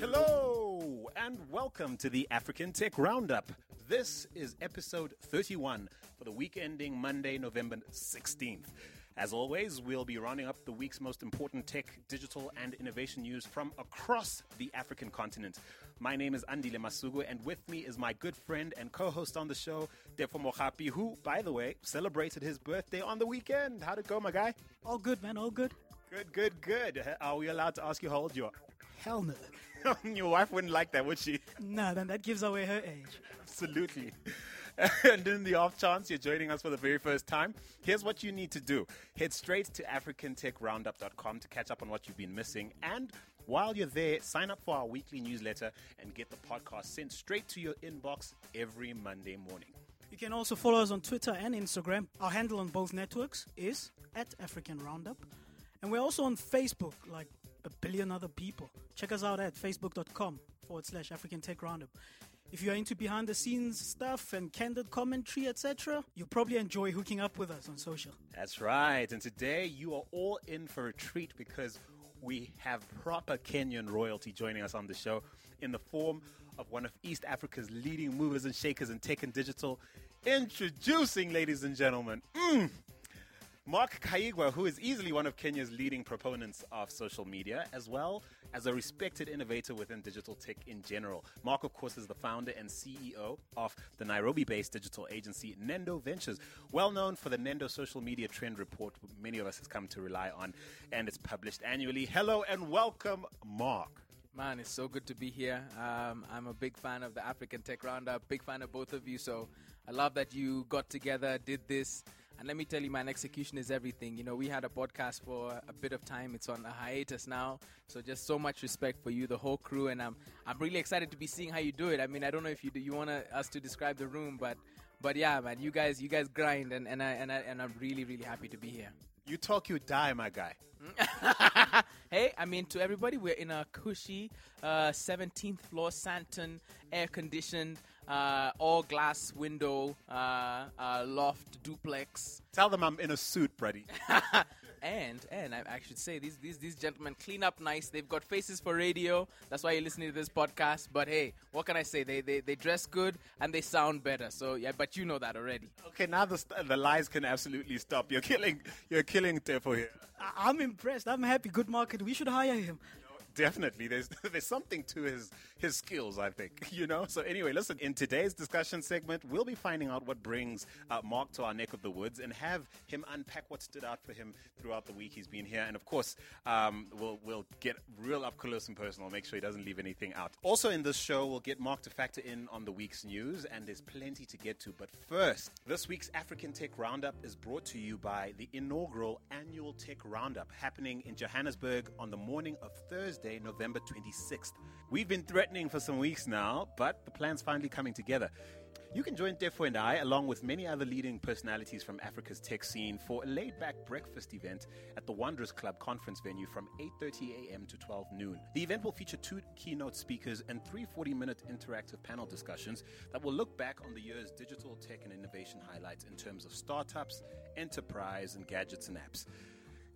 Hello, and welcome to the African Tech Roundup. This is episode 31 for the week ending Monday, November 16th. As always, we'll be rounding up the week's most important tech, digital, and innovation news from across the African continent. My name is Andile Masuku, and with me is my good friend and co host on the show, Tefo Mohapi, who, by the way, celebrated his birthday on the weekend. How'd it go, my guy? All good, man. All good. Good, good, good. Are we allowed to ask you how old you are? Hell no. Your wife wouldn't like that, would she? No, then that gives away her age. Absolutely. and in the off chance you're joining us for the very first time, here's what you need to do. Head straight to africantechroundup.com to catch up on what you've been missing. And while you're there, sign up for our weekly newsletter and get the podcast sent straight to your inbox every Monday morning. You can also follow us on Twitter and Instagram. Our handle on both networks is at African Roundup. And we're also on Facebook, like a billion other people. Check us out at facebook.com forward slash African Tech Roundup. If you're into behind the scenes stuff and candid commentary, etc., you'll probably enjoy hooking up with us on social. That's right. And today you are all in for a treat because we have proper Kenyan royalty joining us on the show in the form of one of East Africa's leading movers and shakers in tech and digital. Introducing, ladies and gentlemen, mm, Mark Kaigwa, who is easily one of Kenya's leading proponents of social media, as well as a respected innovator within digital tech in general. Mark, of course, is the founder and CEO of the Nairobi based digital agency Nendo Ventures, well known for the Nendo social media trend report, many of us has come to rely on, and it's published annually. Hello and welcome, Mark. Man, it's so good to be here. Um, I'm a big fan of the African Tech Roundup, big fan of both of you. So I love that you got together, did this. And let me tell you, man, execution is everything. You know, we had a podcast for a bit of time. It's on a hiatus now. So just so much respect for you, the whole crew, and I'm I'm really excited to be seeing how you do it. I mean, I don't know if you do, you want us to describe the room, but but yeah, man, you guys you guys grind, and and I and I and I'm really really happy to be here. You talk, you die, my guy. hey, I mean, to everybody, we're in a cushy uh, 17th floor Sandton air conditioned uh, all glass window uh, uh, loft duplex. Tell them I'm in a suit, buddy. and and I, I, should say these these these gentlemen clean up nice. They've got faces for radio. That's why you're listening to this podcast. But hey, what can I say? They they, they dress good and they sound better. So yeah, but you know that already. Okay, now the the lies can absolutely stop. You're killing you're killing Tefo here. I, I'm impressed. I'm happy. Good market. We should hire him definitely there's there's something to his his skills i think you know? So anyway listen in today's discussion segment we'll be finding out what brings uh, mark to our neck of the woods and have him unpack what stood out for him throughout the week he's been here. And of course um, we'll we'll get real up close and personal make sure he doesn't leave anything out. Also in this show we'll get mark to factor in on the week's news and there's plenty to get to. But first this week's african tech roundup is brought to you by the inaugural annual tech roundup happening in johannesburg on the morning of thursday Thursday, November 26th. We've been threatening for some weeks now, but the plan's finally coming together. You can join Tefo and I, along with many other leading personalities from Africa's tech scene, for a laid-back breakfast event at the Wanderers Club conference venue from 8:30 a.m. to 12 noon. The event will feature two keynote speakers and three 40-minute interactive panel discussions that will look back on the year's digital tech and innovation highlights in terms of startups, enterprise, and gadgets and apps.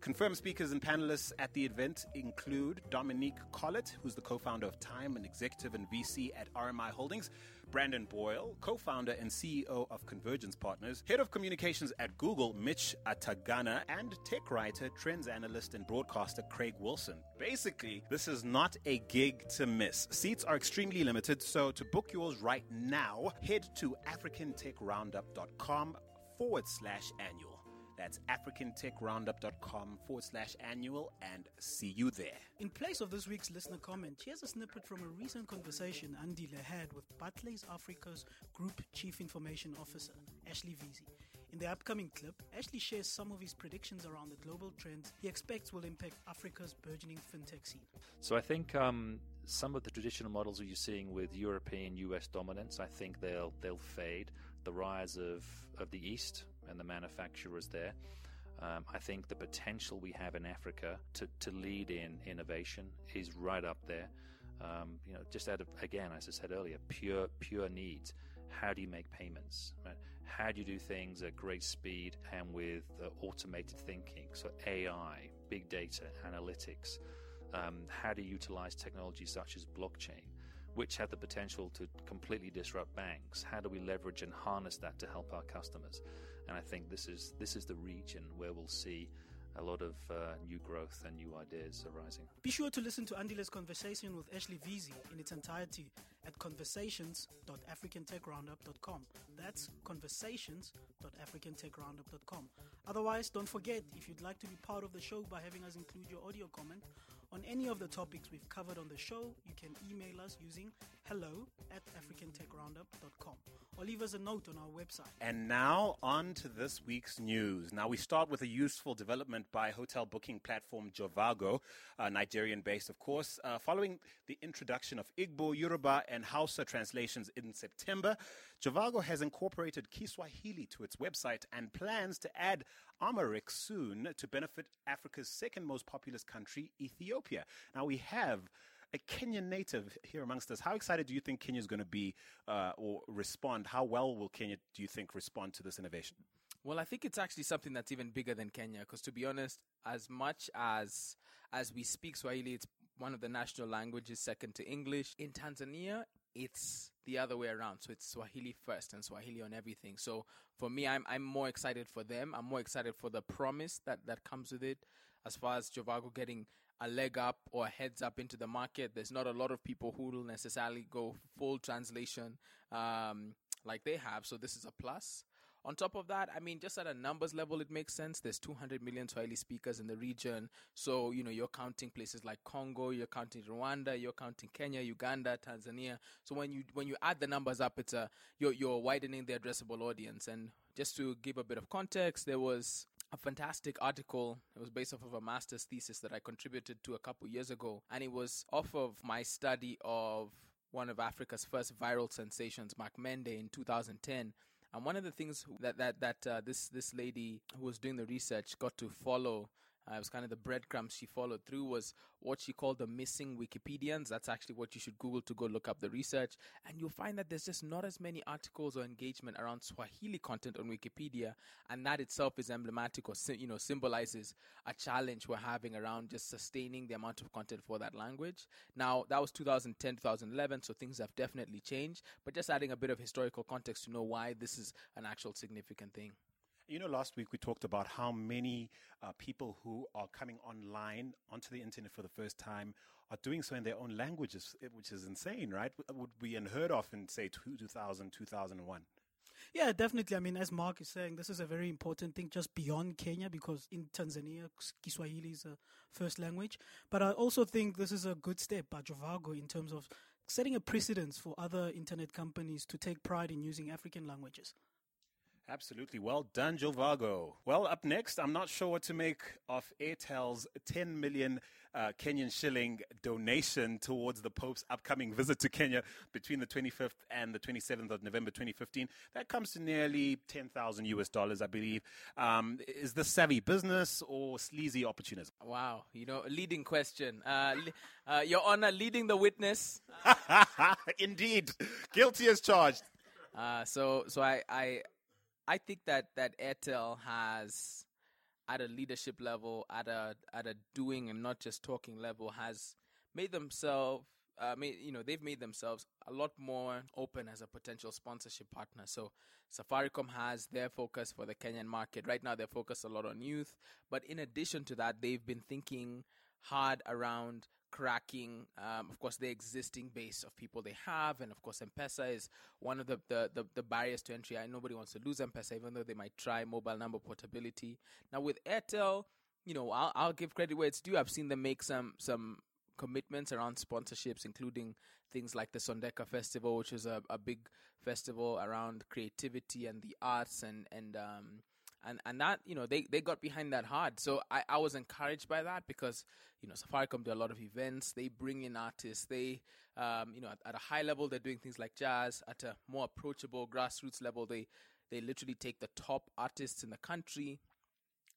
Confirmed speakers and panelists at the event include Dominique Collett, who's the co founder of Tyme and executive and VC at RMI Holdings, Brandon Boyle, co founder and CEO of Convergence Partners, head of communications at Google, Mich Atagana, and tech writer, trends analyst, and broadcaster Craig Wilson. Basically, this is not a gig to miss. Seats are extremely limited, so to book yours right now, head to africantechroundup.com forward slash annual. That's africantechroundup.com forward slash annual and see you there. In place of this week's listener comment, here's a snippet from a recent conversation Andile had with Barclays Africa's Group Chief Information Officer, Ashley Veazey. In the upcoming clip, Ashley shares some of his predictions around the global trends he expects will impact Africa's burgeoning fintech scene. So I think um, some of the traditional models you're seeing with European US dominance, I think they'll they'll fade. The rise of, of the East and the manufacturers there. Um, I think the potential we have in Africa to, to lead in innovation is right up there. Um, you know, just out of again, as I said earlier, pure pure needs. how do you make payments? Right? How do you do things at great speed and with uh, automated thinking? So AI, big data, analytics. Um, how do you utilize technologies such as blockchain, which have the potential to completely disrupt banks? How do we leverage and harness that to help our customers? And I think this is this is the region where we'll see a lot of uh, new growth and new ideas arising. Be sure to listen to Andile's conversation with Ashley Veazey in its entirety at conversations.africantechroundup.com. That's conversations.africantechroundup.com. Otherwise, don't forget if you'd like to be part of the show by having us include your audio comment on any of the topics we've covered on the show, you can email us using hello at africantechroundup.com or leave us a note on our website. And now on to this week's news. Now we start with a useful development by hotel booking platform Jovago, uh, Nigerian based, of course. Uh, following the introduction of Igbo, Yoruba, and Hausa translations in September, Jovago has incorporated Kiswahili to its website and plans to add Amharic soon to benefit Africa's second most populous country, Ethiopia. Now we have a Kenyan native here amongst us. How excited do you think Kenya is going to be uh, or respond? How well will Kenya, do you think, respond to this innovation? Well, I think it's actually something that's even bigger than Kenya because, to be honest, as much as as we speak Swahili, it's one of the national languages, second to English. In Tanzania, it's the other way around. So it's Swahili first and Swahili on everything. So for me, I'm I'm more excited for them. I'm more excited for the promise that that comes with it. As far as Jovago getting a leg up or heads up into the market, there's not a lot of people who will necessarily go full translation um, like they have. So this is a plus. On top of that, I mean, just at a numbers level, it makes sense. There's 200 million Swahili speakers in the region. So, you know, you're counting places like Congo, you're counting Rwanda, you're counting Kenya, Uganda, Tanzania. So when you, when you add the numbers up, it's a, you're, you're widening the addressable audience. And just to give a bit of context, there was a fantastic article. It was based off of a master's thesis that I contributed to a couple years ago. And it was off of my study of one of Africa's first viral sensations, Mark Mende, in 2010. And one of the things that that that uh, this this lady who was doing the research got to follow uh, it was kind of the breadcrumbs she followed through was what she called the missing Wikipedians. That's actually what you should Google to go look up the research. And you'll find that there's just not as many articles or engagement around Swahili content on Wikipedia. And that itself is emblematic or, you know, symbolizes a challenge we're having around just sustaining the amount of content for that language. Now, that was 2010, 2011, so things have definitely changed. But just adding a bit of historical context to know why this is an actual significant thing. You know, last week we talked about how many uh, people who are coming online onto the internet for the first time are doing so in their own languages, which is insane, right? Would be unheard of in, say, 2000, 2001. Yeah, definitely. I mean, as Mark is saying, this is a very important thing just beyond Kenya because in Tanzania, Kiswahili is a first language. But I also think this is a good step by Jovago in terms of setting a precedence for other internet companies to take pride in using African languages. Absolutely. Well done, Jovago. Well, up next, I'm not sure what to make of Airtel's 10 million uh, Kenyan shilling donation towards the Pope's upcoming visit to Kenya between the 25th and the 27th of November 2015. That comes to nearly 10,000 US dollars, I believe. Um, is this savvy business or sleazy opportunism? Wow. You know, leading question. Uh, uh, Your Honor, leading the witness. Indeed. Guilty as charged. Uh, so, so I, I, I think that that Airtel has, at a leadership level, at a at a doing and not just talking level, has made themselves. Uh, made, you know, they've made themselves a lot more open as a potential sponsorship partner. So, Safaricom has their focus for the Kenyan market. Right now, they're focused a lot on youth. But in addition to that, they've been thinking hard around cracking, um, of course, the existing base of people they have. And of course, M Pesa is one of the, the, the, the, barriers to entry. I nobody wants to lose M Pesa, even though they might try mobile number portability. Now, with Airtel, you know, I'll, I'll give credit where it's due. I've seen them make some, some commitments around sponsorships, including things like the Sondeka Festival, which is a, a big festival around creativity and the arts and, and, um, and and that you know they they got behind that hard. So I I was encouraged by that because you know Safaricom do a lot of events. They bring in artists. They um you know at, at a high level they're doing things like jazz. At a more approachable grassroots level, they they literally take the top artists in the country,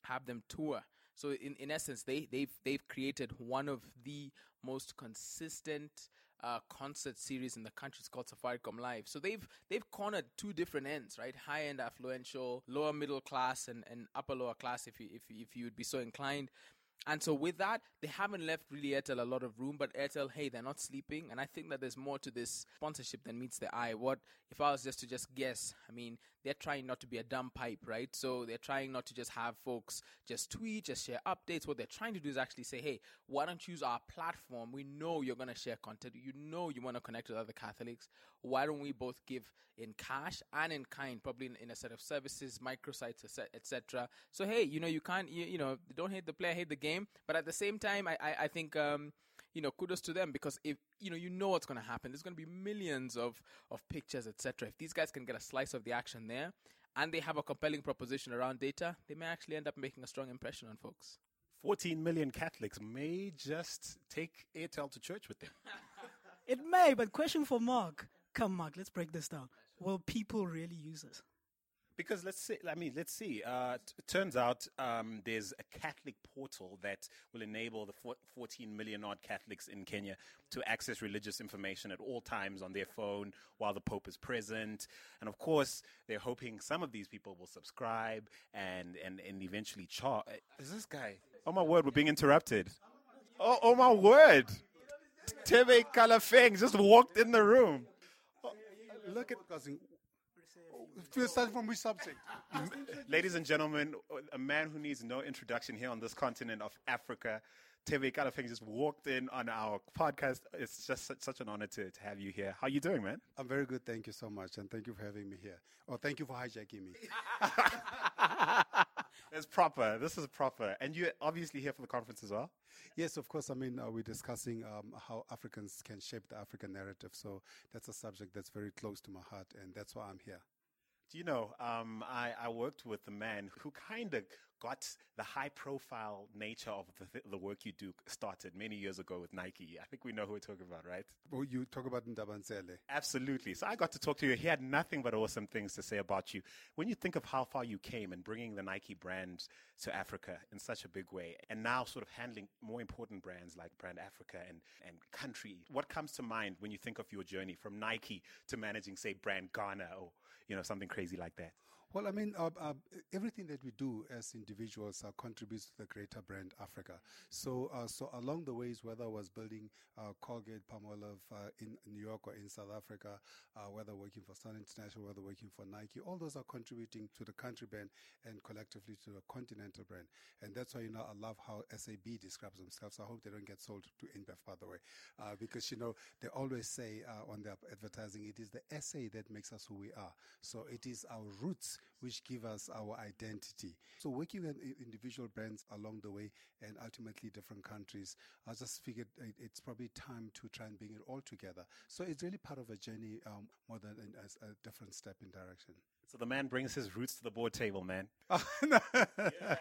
have them tour. So in, in essence, they they've they've created one of the most consistent uh, concert series in the country. It's called Safaricom Live. So they've they've cornered two different ends, right? High end affluential, lower middle class, and, and upper lower class, if you if if you would be so inclined. And so with that, they haven't left really Airtel a lot of room. But Airtel, hey, they're not sleeping, and I think that there's more to this sponsorship than meets the eye. What if I was just to just guess? I mean, they're trying not to be a dumb pipe, right? So they're trying not to just have folks just tweet, just share updates. What they're trying to do is actually say, hey, why don't you use our platform? We know you're going to share content. You know you want to connect with other Catholics. Why don't we both give in cash and in kind, probably in, in a set of services, microsites, etc. So hey, you know you can't, you, you know, don't hate the player, hate the game. But at the same time, I I, I think. Um, you know, kudos to them because if you know, you know what's going to happen. There's going to be millions of of pictures, etc. If these guys can get a slice of the action there, and they have a compelling proposition around data, they may actually end up making a strong impression on folks. 14 million Catholics may just take Airtel to church with them. it may, but question for Mark. Come, Mark, let's break this down. Will people really use this? Because let's see, I mean, let's see. Uh, t- turns out um, there's a Catholic portal that will enable the 14 million odd Catholics in Kenya to access religious information at all times on their phone while the Pope is present. And of course, they're hoping some of these people will subscribe and, and, and eventually charge. Is this guy? Oh my word, we're being interrupted. Oh, oh my word. Thebe Ikalafeng just walked in the room. Oh, look at We'll from which subject? Ladies and gentlemen, a man who needs no introduction here on this continent of Africa, Thebe Ikalafeng just walked in on our podcast. It's just such, such an honor to, to have you here. How are you doing, man? I'm very good. Thank you so much. And thank you for having me here. Or oh, thank you for hijacking me. it's proper. This is proper. And you're obviously here for the conference as well? Yes, of course. I mean, uh, we're discussing um, how Africans can shape the African narrative. So that's a subject that's very close to my heart. And that's why I'm here. Do you know, um, I, I, worked with a man who kind of got the high profile nature of the, the work you do started many years ago with Nike. I think we know who we're talking about, right? Oh, you talk about Ndabanzele. Absolutely. So I got to talk to you. He had nothing but awesome things to say about you. When you think of how far you came and bringing the Nike brand to Africa in such a big way, and now sort of handling more important brands like Brand Africa and, and Country, what comes to mind when you think of your journey from Nike to managing, say, Brand Ghana or you know, something crazy like that? Well, I mean, uh, uh, everything that we do as individuals uh, contributes to the greater brand Africa. So, uh, so along the ways, whether I was building uh, Colgate Palmolive uh, in New York or in South Africa, whether working for Sun International, whether working for Nike, all those are contributing to the country brand and collectively to the continental brand. And that's why you know I love how SAB describes themselves. I hope they don't get sold to InBev, by the way, because you know they always say on their advertising, it is the SA that makes us who we are. So it is our roots which give us our identity. So working with individual brands along the way and ultimately different countries, I just figured it's probably time to try and bring it all together. So it's really part of a journey um, more than a, a different step in direction. So the man brings his roots to the board table, man. yeah,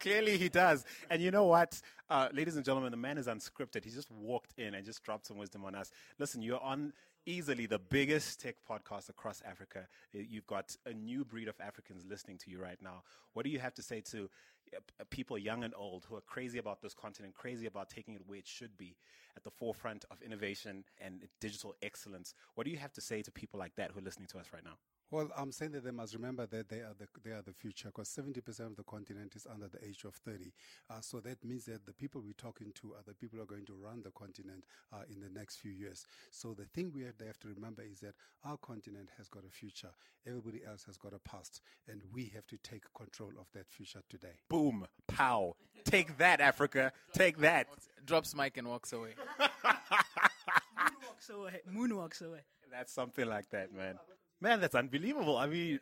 clearly he does. And you know what, uh, ladies and gentlemen, the man is unscripted. He just walked in and just dropped some wisdom on us. Listen, you're on easily the biggest tech podcast across Africa. You've got a new breed of Africans listening to you right now. What do you have to say to uh, people young and old who are crazy about this continent, crazy about taking it where it should be at the forefront of innovation and digital excellence? What do you have to say to people like that who are listening to us right now? Well, I'm saying that they must remember that they are the they are the future because 70% of the continent is under the age of 30. Uh, so that means that the people we're talking to are the people who are going to run the continent uh, in the next few years. So the thing we have, they have to remember is that our continent has got a future. Everybody else has got a past, and we have to take control of that future today. Boom, pow! Take that, Africa. Take that. Drops mic and walks away. moonwalks away. Moonwalks away. That's something like that, man. Man, that's unbelievable. I mean,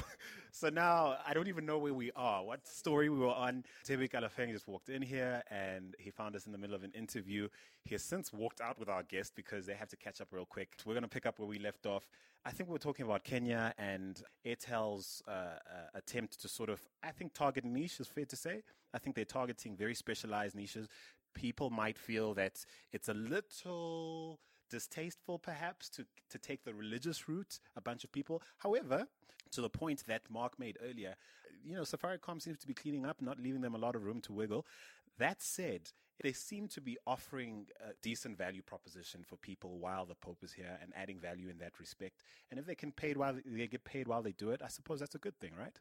so now I don't even know where we are. What story we were on? Thebe Ikalafeng just walked in here and he found us in the middle of an interview. He has since walked out with our guest because they have to catch up real quick. We're going to pick up where we left off. I think we were talking about Kenya and Airtel's uh, uh, attempt to sort of, I think, target niche is fair to say. I think they're targeting very specialized niches. People might feel that it's a little distasteful, perhaps, to, to take the religious route, a bunch of people. However, to the point that Mark made earlier, you know, Safaricom seems to be cleaning up, not leaving them a lot of room to wiggle. That said, they seem to be offering a decent value proposition for people while the Pope is here and adding value in that respect. And if they can paid while they get paid while they do it, I suppose that's a good thing, right?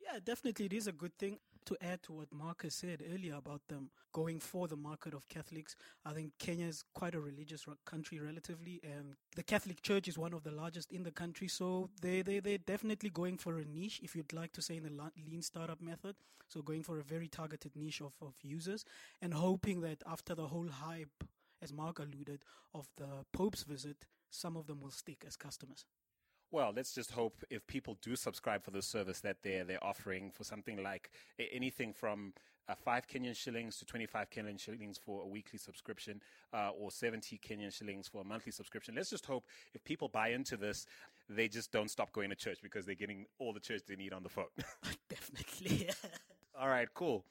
Yeah, definitely, it is a good thing. To add to what Marcus said earlier about them going for the market of Catholics, I think Kenya is quite a religious country relatively, and the Catholic Church is one of the largest in the country. So they they they're definitely going for a niche, if you'd like to say, in the lean startup method. So going for a very targeted niche of, of users, and hoping that after the whole hype, as Mark alluded, of the Pope's visit, some of them will stick as customers. Well, let's just hope if people do subscribe for the service that they're they're offering for something like anything from uh, five Kenyan shillings to 25 Kenyan shillings for a weekly subscription, uh, or 70 Kenyan shillings for a monthly subscription. Let's just hope if people buy into this, they just don't stop going to church because they're getting all the church they need on the phone. Definitely. all right, cool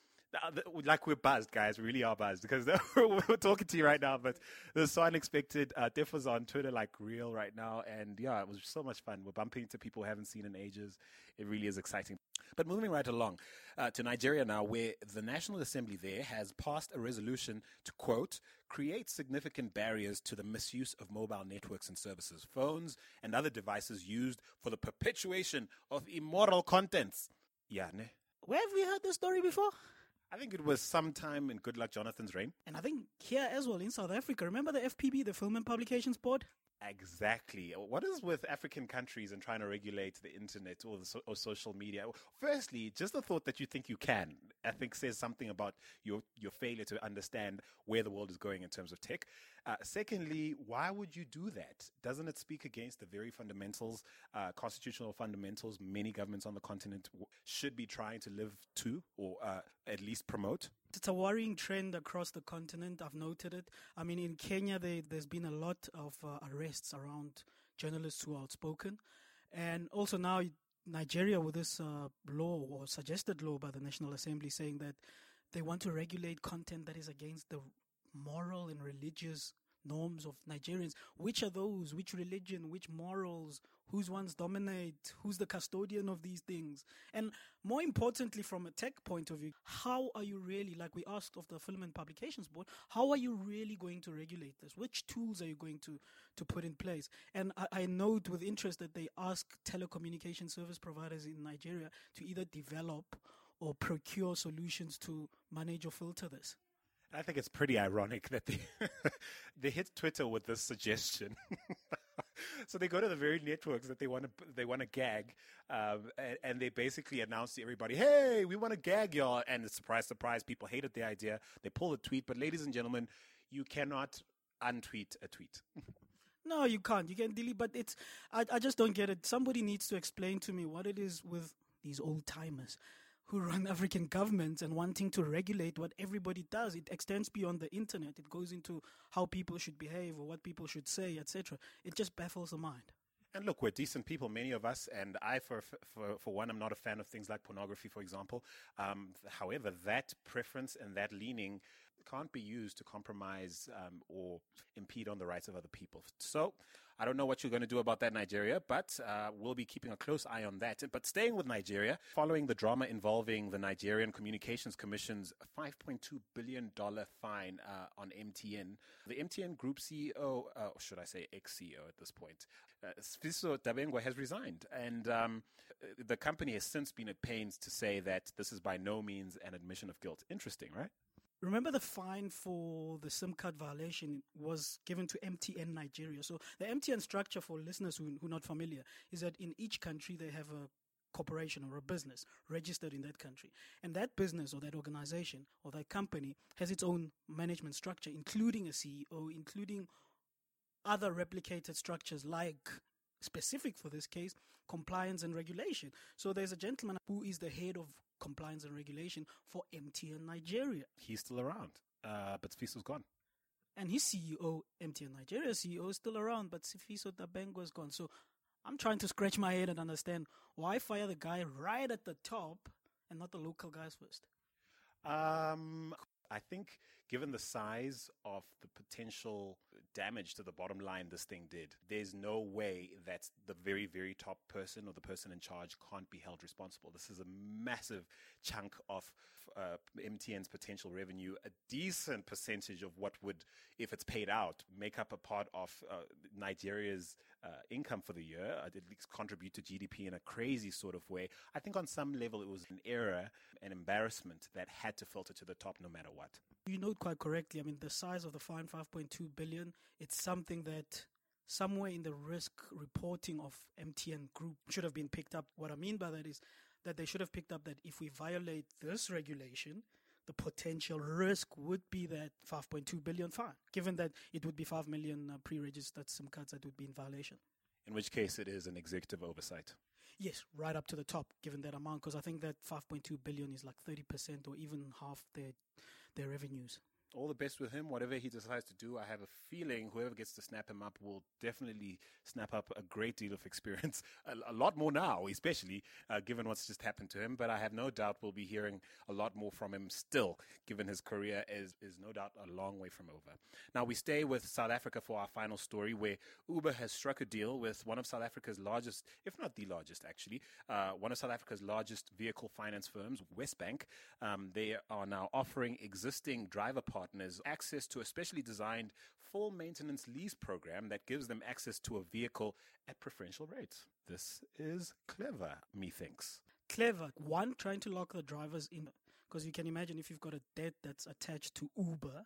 like we're buzzed, guys. We really are buzzed because we're talking to you right now. But is so unexpected. Uh, Def was on Twitter like real right now, and yeah, it was so much fun. We're bumping into people we haven't seen in ages. It really is exciting. But moving right along uh, to Nigeria now, where the National Assembly there has passed a resolution to quote create significant barriers to the misuse of mobile networks and services, phones and other devices used for the perpetuation of immoral contents. Yeah, ne? Where have we heard this story before? I think it was sometime in Goodluck Jonathan's reign. And I think here as well in South Africa. Remember the FPB, the Film and Publications Board? Exactly. What is with African countries and trying to regulate the internet or, the so- or social media? Firstly, just the thought that you think you can, I think says something about your your failure to understand where the world is going in terms of tech. Uh, secondly, why would you do that? Doesn't it speak against the very fundamentals, uh, constitutional fundamentals, many governments on the continent should be trying to live to or uh, at least promote? It's a worrying trend across the continent. I've noted it. I mean, in Kenya, they, there's been a lot of uh, arrests around journalists who are outspoken. And also now, Nigeria, with this uh, law or suggested law by the National Assembly saying that they want to regulate content that is against the moral and religious norms of Nigerians. Which are those? Which religion? Which morals? Whose ones dominate? Who's the custodian of these things? And more importantly, from a tech point of view, how are you really, like we asked of the Film and Publications Board, how are you really going to regulate this? Which tools are you going to, to put in place? And I, I note with interest that they ask telecommunication service providers in Nigeria to either develop or procure solutions to manage or filter this. I think it's pretty ironic that they they hit Twitter with this suggestion. so they go to the very networks that they want to they want to gag, um, and, and, they basically announce to everybody, "Hey, we want to gag y'all!" And surprise, surprise, people hated the idea. They pull the tweet, but ladies and gentlemen, you cannot untweet a tweet. no, you can't. You can delete, but it's I, I just don't get it. Somebody needs to explain to me what it is with these old timers who run African governments and wanting to regulate what everybody does. It extends beyond the internet. It goes into how people should behave or what people should say, etc. It just baffles the mind. And look, we're decent people, many of us, and I, for for for one, I'm not a fan of things like pornography, for example. Um, however, that preference and that leaning can't be used to compromise um, or impede on the rights of other people. So I don't know what you're going to do about that, Nigeria, but uh, we'll be keeping a close eye on that. But staying with Nigeria, following the drama involving the Nigerian Communications Commission's $5.2 billion fine uh, on MTN, the MTN Group CEO, uh, or should I say ex CEO at this point, uh, Sifiso Dabengwa has resigned. And um, the company has since been at pains to say that this is by no means an admission of guilt. Interesting, right? Remember the fine for the SIM card violation was given to MTN Nigeria. So the MTN structure for listeners who, who are not familiar is that in each country they have a corporation or a business registered in that country. And that business or that organization or that company has its own management structure, including a CEO, including other replicated structures like specific for this case, compliance and regulation. So there's a gentleman who is the head of compliance and regulation for MTN Nigeria. He's still around, uh, but Sifiso's gone. And his CEO, MTN Nigeria CEO, is still around, but Sifiso Dabengwa is gone. So I'm trying to scratch my head and understand why fire the guy right at the top and not the local guys first. Um, I think given the size of the potential damage to the bottom line this thing did, there's no way that the very, very top person or the person in charge can't be held responsible. This is a massive chunk of uh, MTN's potential revenue, a decent percentage of what would, if it's paid out, make up a part of uh, Nigeria's uh, income for the year, uh, at least contribute to GDP in a crazy sort of way. I think on some level it was an error, an embarrassment that had to filter to the top no matter what. You note quite correctly. I mean, the size of the fine, 5.2 billion, it's something that somewhere in the risk reporting of MTN Group should have been picked up. What I mean by that is that they should have picked up that if we violate this regulation, the potential risk would be that 5.2 billion fine, given that it would be 5 million uh, pre-registered SIM cards that would be in violation. In which case, it is an executive oversight. Yes, right up to the top, given that amount, because I think that 5.2 billion is like 30% or even half their their revenues all the best with him. Whatever he decides to do, I have a feeling whoever gets to snap him up will definitely snap up a great deal of experience, a, a lot more now, especially uh, given what's just happened to him. But I have no doubt we'll be hearing a lot more from him still, given his career is is no doubt a long way from over. Now we stay with South Africa for our final story, where Uber has struck a deal with one of South Africa's largest, if not the largest, actually, uh, one of South Africa's largest vehicle finance firms, WesBank. Um, they are now offering existing driver partners access to a specially designed full maintenance lease program that gives them access to a vehicle at preferential rates. This is clever, methinks. Clever. One, trying to lock the drivers in. Because you can imagine if you've got a debt that's attached to Uber,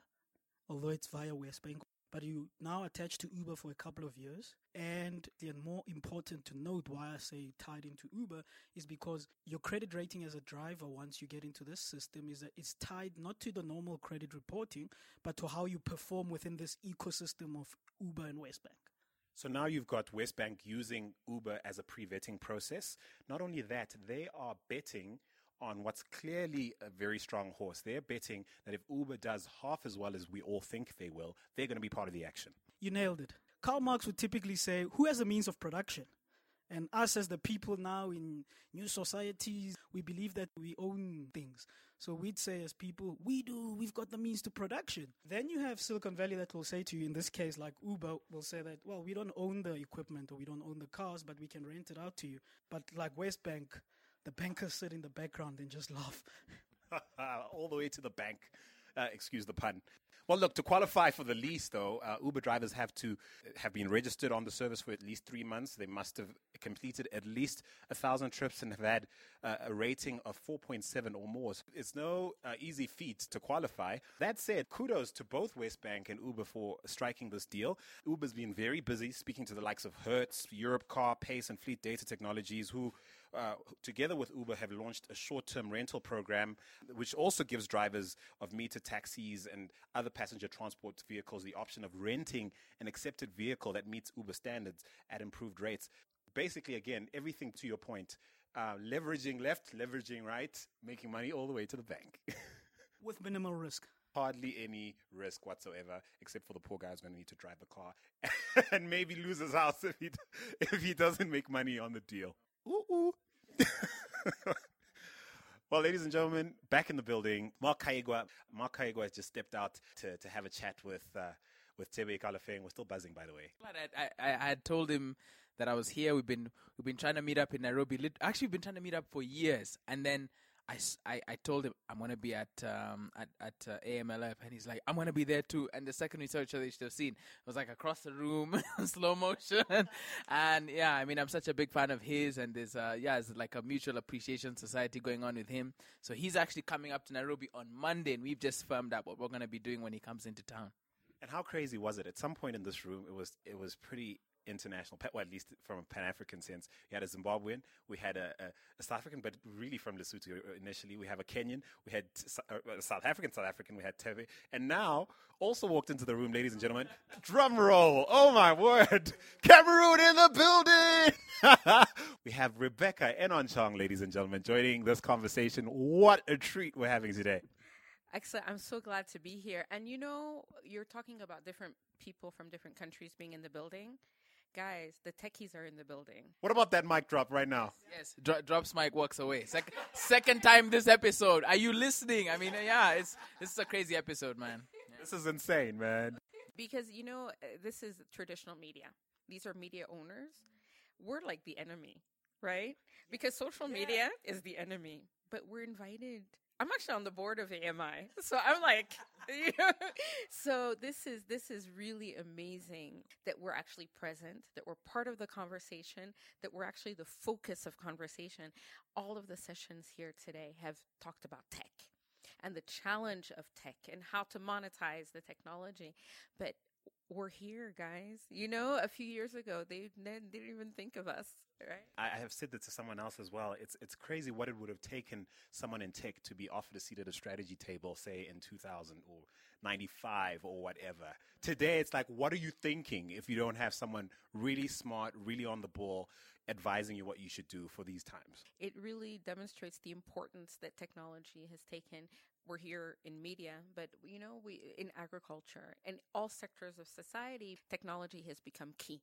although it's via WesBank, but you now attached to Uber for a couple of years. And the more important to note why I say tied into Uber is because your credit rating as a driver, once you get into this system, is that it's tied not to the normal credit reporting, but to how you perform within this ecosystem of Uber and WesBank. So now you've got WesBank using Uber as a pre vetting process. Not only that, they are betting on what's clearly a very strong horse. They're betting that if Uber does half as well as we all think they will, they're going to be part of the action. You nailed it. Karl Marx would typically say, Who has a means of production? And us as the people now in new societies, we believe that we own things. So we'd say as people, we do, we've got the means to production. Then you have Silicon Valley that will say to you, in this case, like Uber will say that, well, we don't own the equipment or we don't own the cars, but we can rent it out to you. But like WesBank, the bankers sit in the background and just laugh. All the way to the bank. Uh, excuse the pun. Well, look, to qualify for the lease, though, uh, Uber drivers have to have been registered on the service for at least three months. They must have completed at least a thousand trips and have had uh, a rating of 4.7 or more. So it's no uh, easy feat to qualify. That said, kudos to both WesBank and Uber for striking this deal. Uber's been very busy speaking to the likes of Hertz, Europcar, Pace, and Fleet Data Technologies, who uh, together with Uber, have launched a short term rental program, which also gives drivers of meter taxis and other passenger transport vehicles the option of renting an accepted vehicle that meets Uber standards at improved rates. Basically, again, everything to your point. Uh, leveraging left, leveraging right, making money all the way to the bank. with minimal risk hardly any risk whatsoever, except for the poor guy who's going to need to drive the car and maybe lose his house if he if he doesn't make money on the deal. Ooh, ooh. well, ladies and gentlemen, back in the building, Mark Kaigwa. Mark Kaigwa has just stepped out to, to have a chat with uh, with Thebe Ikalafeng. We're still buzzing, by the way. I, I, I had told him that I was here. We've been we've been trying to meet up in Nairobi. Actually, we've been trying to meet up for years, and then I, I, I told him I'm gonna be at um at at uh, AMLF, and he's like I'm gonna be there too. And the second we saw each other, you should have seen it was like across the room, slow motion. and yeah, I mean I'm such a big fan of his, and there's uh yeah, it's like a mutual appreciation society going on with him. So he's actually coming up to Nairobi on Monday, and we've just firmed up what we're gonna be doing when he comes into town. And how crazy was it? At some point in this room, it was it was pretty international, well, at least from a Pan African sense. We had a Zimbabwean, we had a, a, a, South African, but really from Lesotho initially. We have a Kenyan, we had uh, a South African, South African, we had Teve, and now also walked into the room, ladies and gentlemen. Drum roll! Oh my word! Cameroon in the building! we have Rebecca Enonchong, ladies and gentlemen, joining this conversation. What a treat we're having today. Excellent. I'm so glad to be here. And you know, you're talking about different people from different countries being in the building guys, the techies are in the building. What about that mic drop right now? Yes, Dro- drops mic walks away. Sec- second time this episode. Are you listening? I mean, yeah, it's this is a crazy episode, man. This is insane, man. Because, you know, uh, this is traditional media. These are media owners. We're like the enemy, right? Because social media is the enemy, but we're invited. I'm actually on the board of AMI, so I'm like, you know, so this is this is really amazing that we're actually present, that we're part of the conversation, that we're actually the focus of conversation. All of the sessions here today have talked about tech and the challenge of tech and how to monetize the technology, but we're here, guys. You know, a few years ago, they, they didn't even think of us, right? I have said that to someone else as well. It's it's crazy what it would have taken someone in tech to be offered a seat at a strategy table, say in 2000 or 95 or whatever. Today, it's like, what are you thinking if you don't have someone really smart, really on the ball, advising you what you should do for these times? It really demonstrates the importance that technology has taken. We're here in media, but you know, we in agriculture and all sectors of society, technology has become key.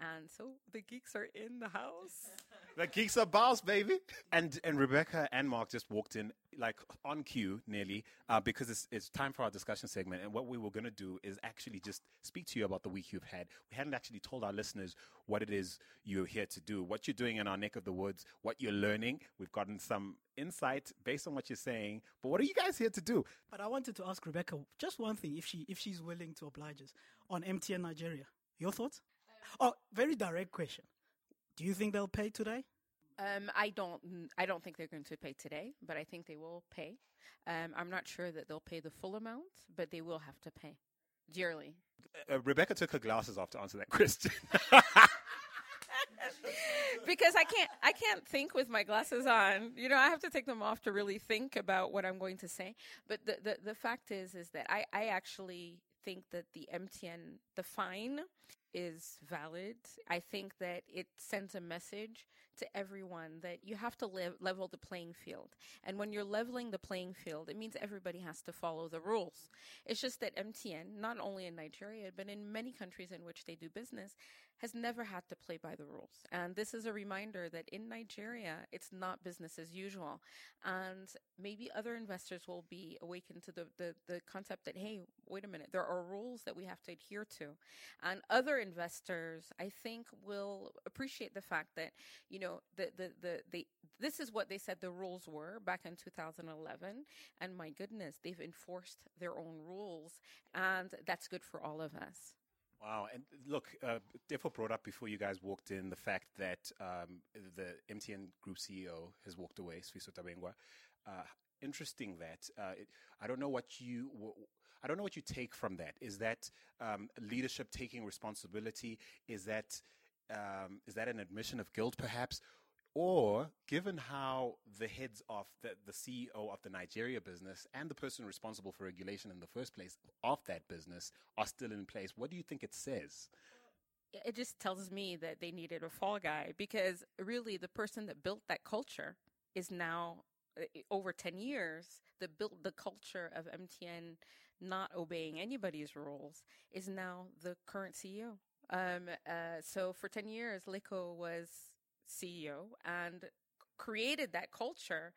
And so the geeks are in the house. The geeks are boss, baby. And and Rebecca and Mark just walked in like on cue, nearly, uh, because it's it's time for our discussion segment. And what we were going to do is actually just speak to you about the week you've had. We hadn't actually told our listeners what it is you're here to do, what you're doing in our neck of the woods, what you're learning. We've gotten some insight based on what you're saying. But what are you guys here to do? But I wanted to ask Rebecca just one thing, if she if she's willing to oblige us on MTN Nigeria. Your thoughts? Oh, very direct question. Do you think they'll pay today? Um, I don't. I don't think they're going to pay today, but I think they will pay. Um, I'm not sure that they'll pay the full amount, but they will have to pay dearly. Uh, Rebecca took her glasses off to answer that question. because I can't I can't think with my glasses on. You know, I have to take them off to really think about what I'm going to say. But the the, the fact is is that I, I actually think that the MTN the fine is valid. I think that it sends a message to everyone that you have to live, level the playing field. And when you're leveling the playing field, it means everybody has to follow the rules. It's just that MTN, not only in Nigeria, but in many countries in which they do business, has never had to play by the rules. And this is a reminder that in Nigeria, it's not business as usual. And maybe other investors will be awakened to the, the, the concept that, hey, wait a minute, there are rules that we have to adhere to. And other investors, I think, will appreciate the fact that, you know, the, the, the, the, this is what they said the rules were back in 2011. And my goodness, they've enforced their own rules. And that's good for all of us. Wow. And look, uh, Tefo brought up before you guys walked in the fact that um, the MTN Group CEO has walked away, Sifiso Dabengwa. Uh, interesting that. Uh, it, I don't know what you. I don't know what you take from that. Is that um, leadership taking responsibility? Is that um, is that an admission of guilt, perhaps? Or, given how the heads of the, the CEO of the Nigeria business and the person responsible for regulation in the first place of that business are still in place, what do you think it says? It just tells me that they needed a fall guy because really the person that built that culture is now uh, over 10 years that built the culture of MTN not obeying anybody's rules is now the current CEO. Um, uh, so for 10 years, Nhleko was CEO and created that culture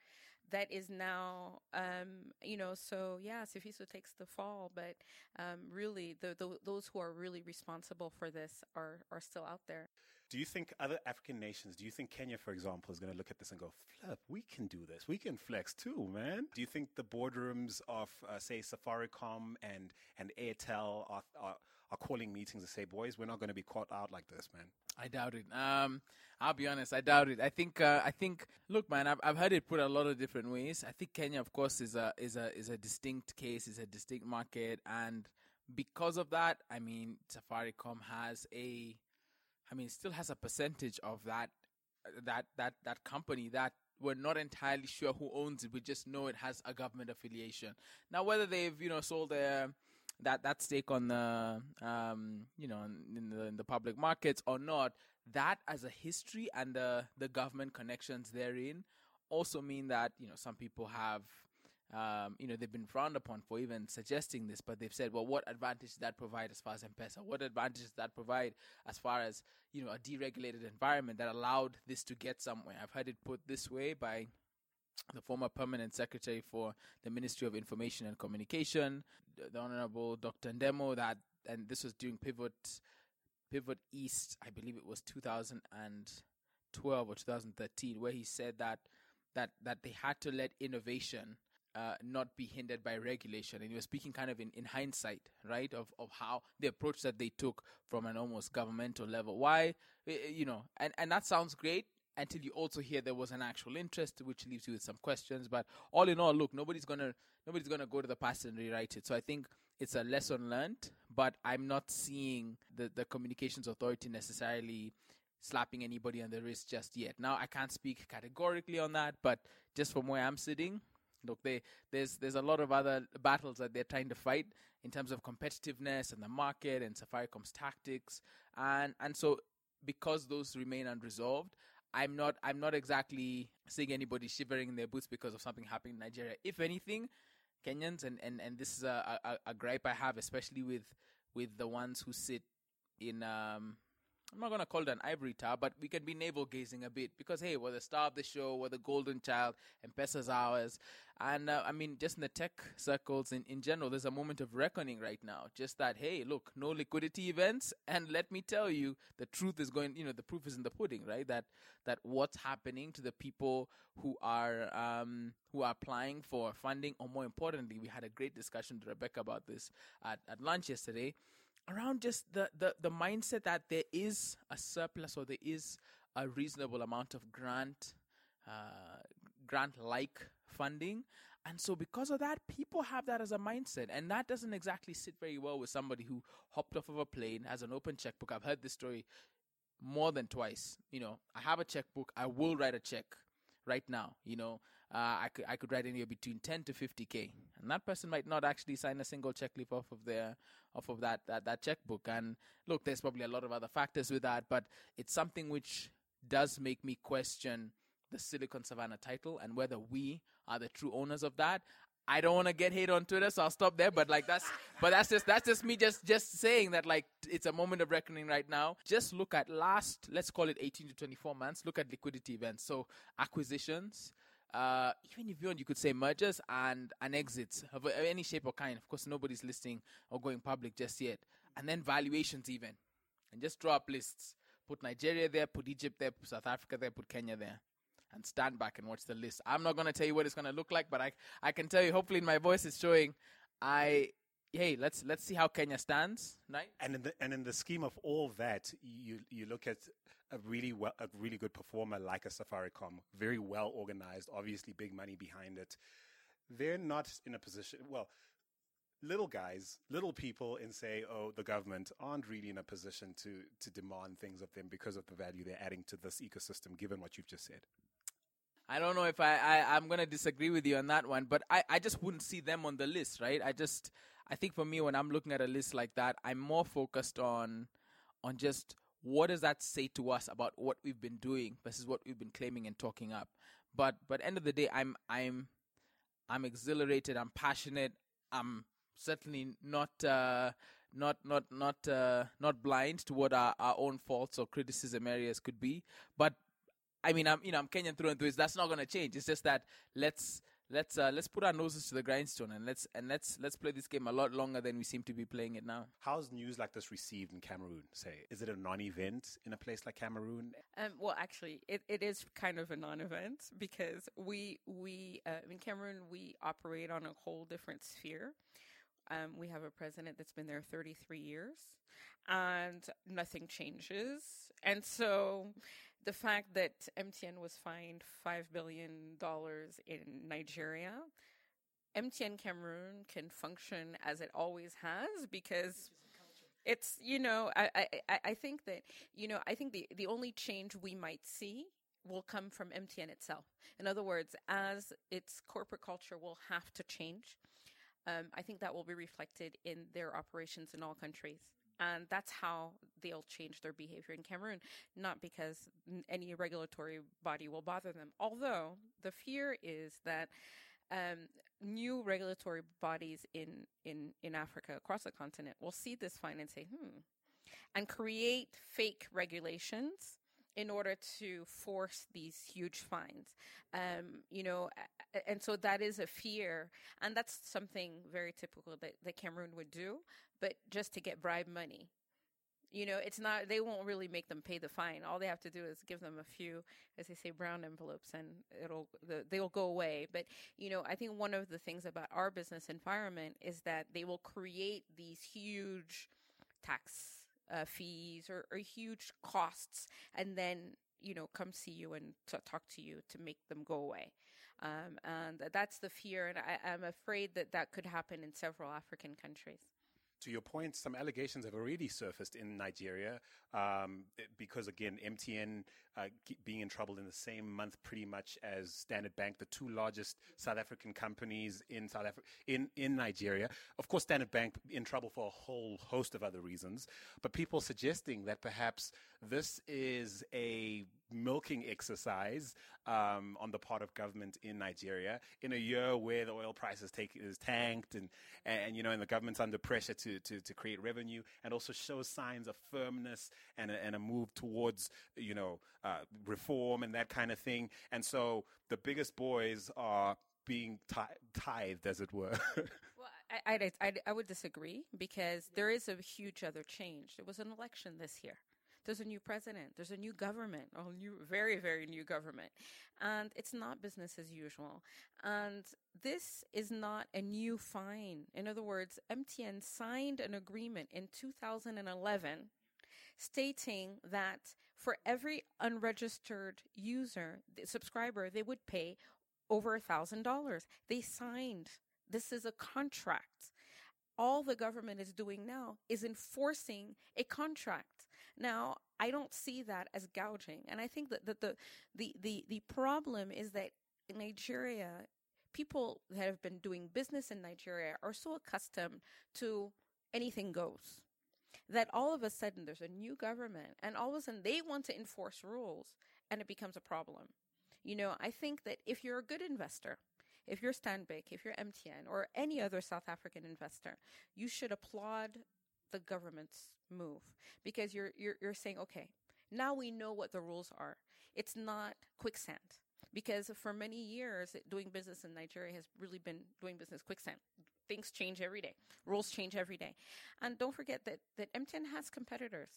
that is now, um, you know, so yeah, Sifiso takes the fall, but um, really, the, the, those who are really responsible for this are are still out there. Do you think other African nations, do you think Kenya, for example, is going to look at this and go, flip, we can do this. We can flex too, man. Do you think the boardrooms of, uh, say, Safaricom and, and Airtel are, are, are calling meetings and say, boys, we're not going to be caught out like this, man? I doubt it. Um, I'll be honest. I doubt it. I think. Uh, I think. Look, man. I've I've heard it put a lot of different ways. I think Kenya, of course, is a is a is a distinct case. Is a distinct market, and because of that, I mean, Safaricom has a. I mean, still has a percentage of that that that that company that we're not entirely sure who owns it. We just know it has a government affiliation. Now, whether they've you know sold their that that stake on the um, you know in the, in the public markets or not, that as a history and the the government connections therein also mean that you know some people have um, you know, they've been frowned upon for even suggesting this, but they've said, well, what advantage does that provide as far as M-Pesa? What advantage does that provide as far as, you know, a deregulated environment that allowed this to get somewhere? I've heard it put this way by the former permanent secretary for the Ministry of Information and Communication, the Honorable Dr. Ndemo, that, and this was during Pivot, Pivot East, I believe it was 2012 or 2013, where he said that, that, that they had to let innovation uh, not be hindered by regulation. And he was speaking kind of in, in hindsight, right, of, of how the approach that they took from an almost governmental level. Why, eh, eh, you know, and, and that sounds great until you also hear there was an actual interest, which leaves you with some questions. But all in all, look, nobody's gonna nobody's gonna go to the past and rewrite it. So I think it's a lesson learned, but I'm not seeing the, the communications authority necessarily slapping anybody on the wrist just yet. Now I can't speak categorically on that, but just from where I'm sitting, look, they, there's there's a lot of other battles that they're trying to fight in terms of competitiveness and the market and Safaricom's tactics, and and so because those remain unresolved, I'm not I'm not exactly seeing anybody shivering in their boots because of something happening in Nigeria. If anything, Kenyans and, and, and this is a, a, a gripe I have, especially with with the ones who sit in um I'm not gonna call it an ivory tower, but we can be navel gazing a bit because hey, we're the star of the show, we're the golden child, and Pesa's ours, and uh, I mean, just in the tech circles in, in general, there's a moment of reckoning right now. Just that hey, look, no liquidity events, and let me tell you, the truth is going, you know, the proof is in the pudding, right? That that what's happening to the people who are um, who are applying for funding, or more importantly, we had a great discussion with Rebecca about this at, at lunch yesterday around just the, the, the mindset that there is a surplus or there is a reasonable amount of grant uh, grant like funding. And so because of that people have that as a mindset. And that doesn't exactly sit very well with somebody who hopped off of a plane has an open checkbook. I've heard this story more than twice. You know i have a checkbook. I will write a check right now. You know uh, I could I could write anywhere between 10 to 50k, and that person might not actually sign a single check leaf off of their off of that, that that checkbook. And look, there's probably a lot of other factors with that, but it's something which does make me question the Silicon Savannah title and whether we are the true owners of that. I don't want to get hate on Twitter, so I'll stop there. But like that's, but that's just that's just me just just saying that like it's a moment of reckoning right now. Just look at last, let's call it 18 to 24 months. Look at liquidity events, so acquisitions, uh, even if you want, you could say mergers and an exit of any shape or kind. Of course, nobody's listing or going public just yet. And then valuations, even. And just draw up lists. Put Nigeria there, put Egypt there, put South Africa there, put Kenya there. And stand back and watch the list. I'm not going to tell you what it's going to look like, but I, I can tell you, hopefully, my voice is showing. I hey, let's let's see how Kenya stands, right? And in the and in the scheme of all that, you you look at a really well, a really good performer like a Safaricom, very well organized, obviously big money behind it. They're not in a position. Well, little guys, little people, and say, oh, the government aren't really in a position to to demand things of them because of the value they're adding to this ecosystem. Given what you've just said. I don't know if I, I I'm gonna disagree with you on that one, but I, I just wouldn't see them on the list, right? I just I think for me when I'm looking at a list like that, I'm more focused on on just what does that say to us about what we've been doing versus what we've been claiming and talking up. But but end of the day, I'm I'm I'm exhilarated. I'm passionate. I'm certainly not uh, not not not uh, not blind to what our, our own faults or criticism areas could be. But I mean, I'm you know I'm Kenyan through and through. That's not going to change. It's just that let's let's uh, let's put our noses to the grindstone and let's and let's let's play this game a lot longer than we seem to be playing it now. How's news like this received in Cameroon? Say, is it a non-event in a place like Cameroon? Um, well, actually, it, it is kind of a non-event because we we uh, in Cameroon we operate on a whole different sphere. Um, we have a president that's been there 33 years, and nothing changes, and so the fact that MTN was fined $5 billion in Nigeria, MTN Cameroon can function as it always has because it's, you know, I, I, I think that, you know, I think the, the only change we might see will come from MTN itself. In other words, as its corporate culture will have to change, um, I think that will be reflected in their operations in all countries and that's how they'll change their behavior in Cameroon, not because any regulatory body will bother them. Although the fear is that um, new regulatory bodies in, in, in Africa, across the continent, will see this fine and say, hmm, and create fake regulations in order to force these huge fines. Um, you know, and so that is a fear, and that's something very typical that, that Cameroon would do, but just to get bribe money. You know, it's not, they won't really make them pay the fine. All they have to do is give them a few, as they say, brown envelopes and it'll, the, they'll go away. But, you know, I think one of the things about our business environment is that they will create these huge tax uh, fees or, or, huge costs and then you know come see you and t- talk to you to make them go away um, and that's the fear and I, i'm afraid that that could happen in several african countries to your point, some allegations have already surfaced in Nigeria um, because, again, MTN uh, being in trouble in the same month, pretty much as Standard Bank, the two largest South African companies in South Africa, in in Nigeria. Of course, Standard Bank in trouble for a whole host of other reasons, but people suggesting that perhaps this is a milking exercise um, on the part of government in Nigeria in a year where the oil prices take is tanked and, and you know and the government's under pressure to, to, to create revenue and also shows signs of firmness and a, and a move towards you know uh, reform and that kind of thing. And so the biggest boys are being tithed, as it were. well, I, I, I, I would disagree because there is a huge other change. There was an election this year. There's a new president. There's a new government, a new, very, very new government. And it's not business as usual. And this is not a new fine. In other words, MTN signed an agreement in 2011 stating that for every unregistered user, the subscriber, they would pay over a thousand dollars. They signed. This is a contract. All the government is doing now is enforcing a contract. Now, I don't see that as gouging. And I think that, that the, the, the, the problem is that in Nigeria, people that have been doing business in Nigeria are so accustomed to anything goes that all of a sudden there's a new government and all of a sudden they want to enforce rules and it becomes a problem. You know, I think that if you're a good investor, if you're Stanbic, if you're MTN or any other South African investor, you should applaud the government's move because you're, you're, you're saying, okay, now we know what the rules are. It's not quicksand because for many years doing business in Nigeria has really been doing business quicksand things change every day. Rules change every day. And don't forget that, that MTN has competitors.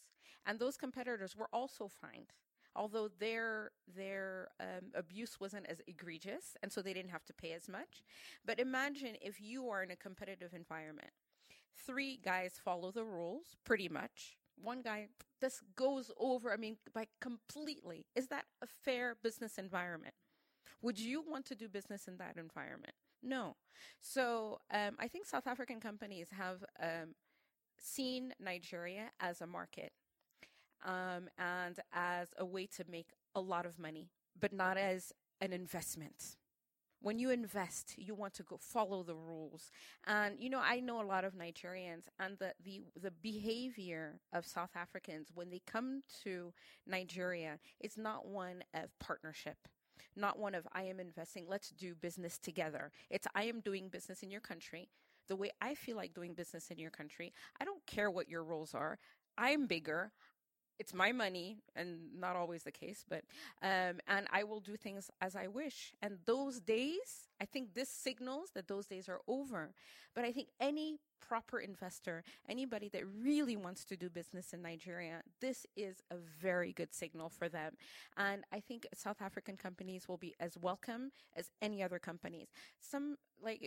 And those competitors were also fined. Although their their um, abuse wasn't as egregious, and so they didn't have to pay as much. But imagine if you are in a competitive environment, three guys follow the rules pretty much. One guy this goes over. I mean, by completely. Is that a fair business environment? Would you want to do business in that environment? No. So um, I think South African companies have um, seen Nigeria as a market um, and as a way to make a lot of money, but not as an investment. When you invest, you want to go follow the rules. And you know, I know a lot of Nigerians and the, the the behavior of South Africans when they come to Nigeria is not one of partnership not one of I am investing, let's do business together. It's I am doing business in your country the way I feel like doing business in your country. I don't care what your rules are. I'm bigger it's my money and not always the case but um, and i will do things as i wish and those days i think this signals that those days are over. But i think any proper investor anybody that really wants to do business in nigeria this is a very good signal for them. And i think south african companies will be as welcome as any other companies. Some like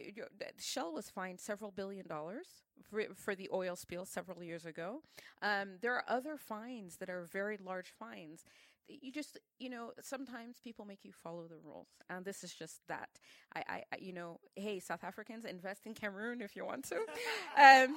shell was fined several billion dollars for, for the oil spill several years ago. Um, there are other fines that are very large fines you just you know sometimes people make you follow the rules and this is just that. I i, you know hey south africans invest in cameroon if you want to. Um,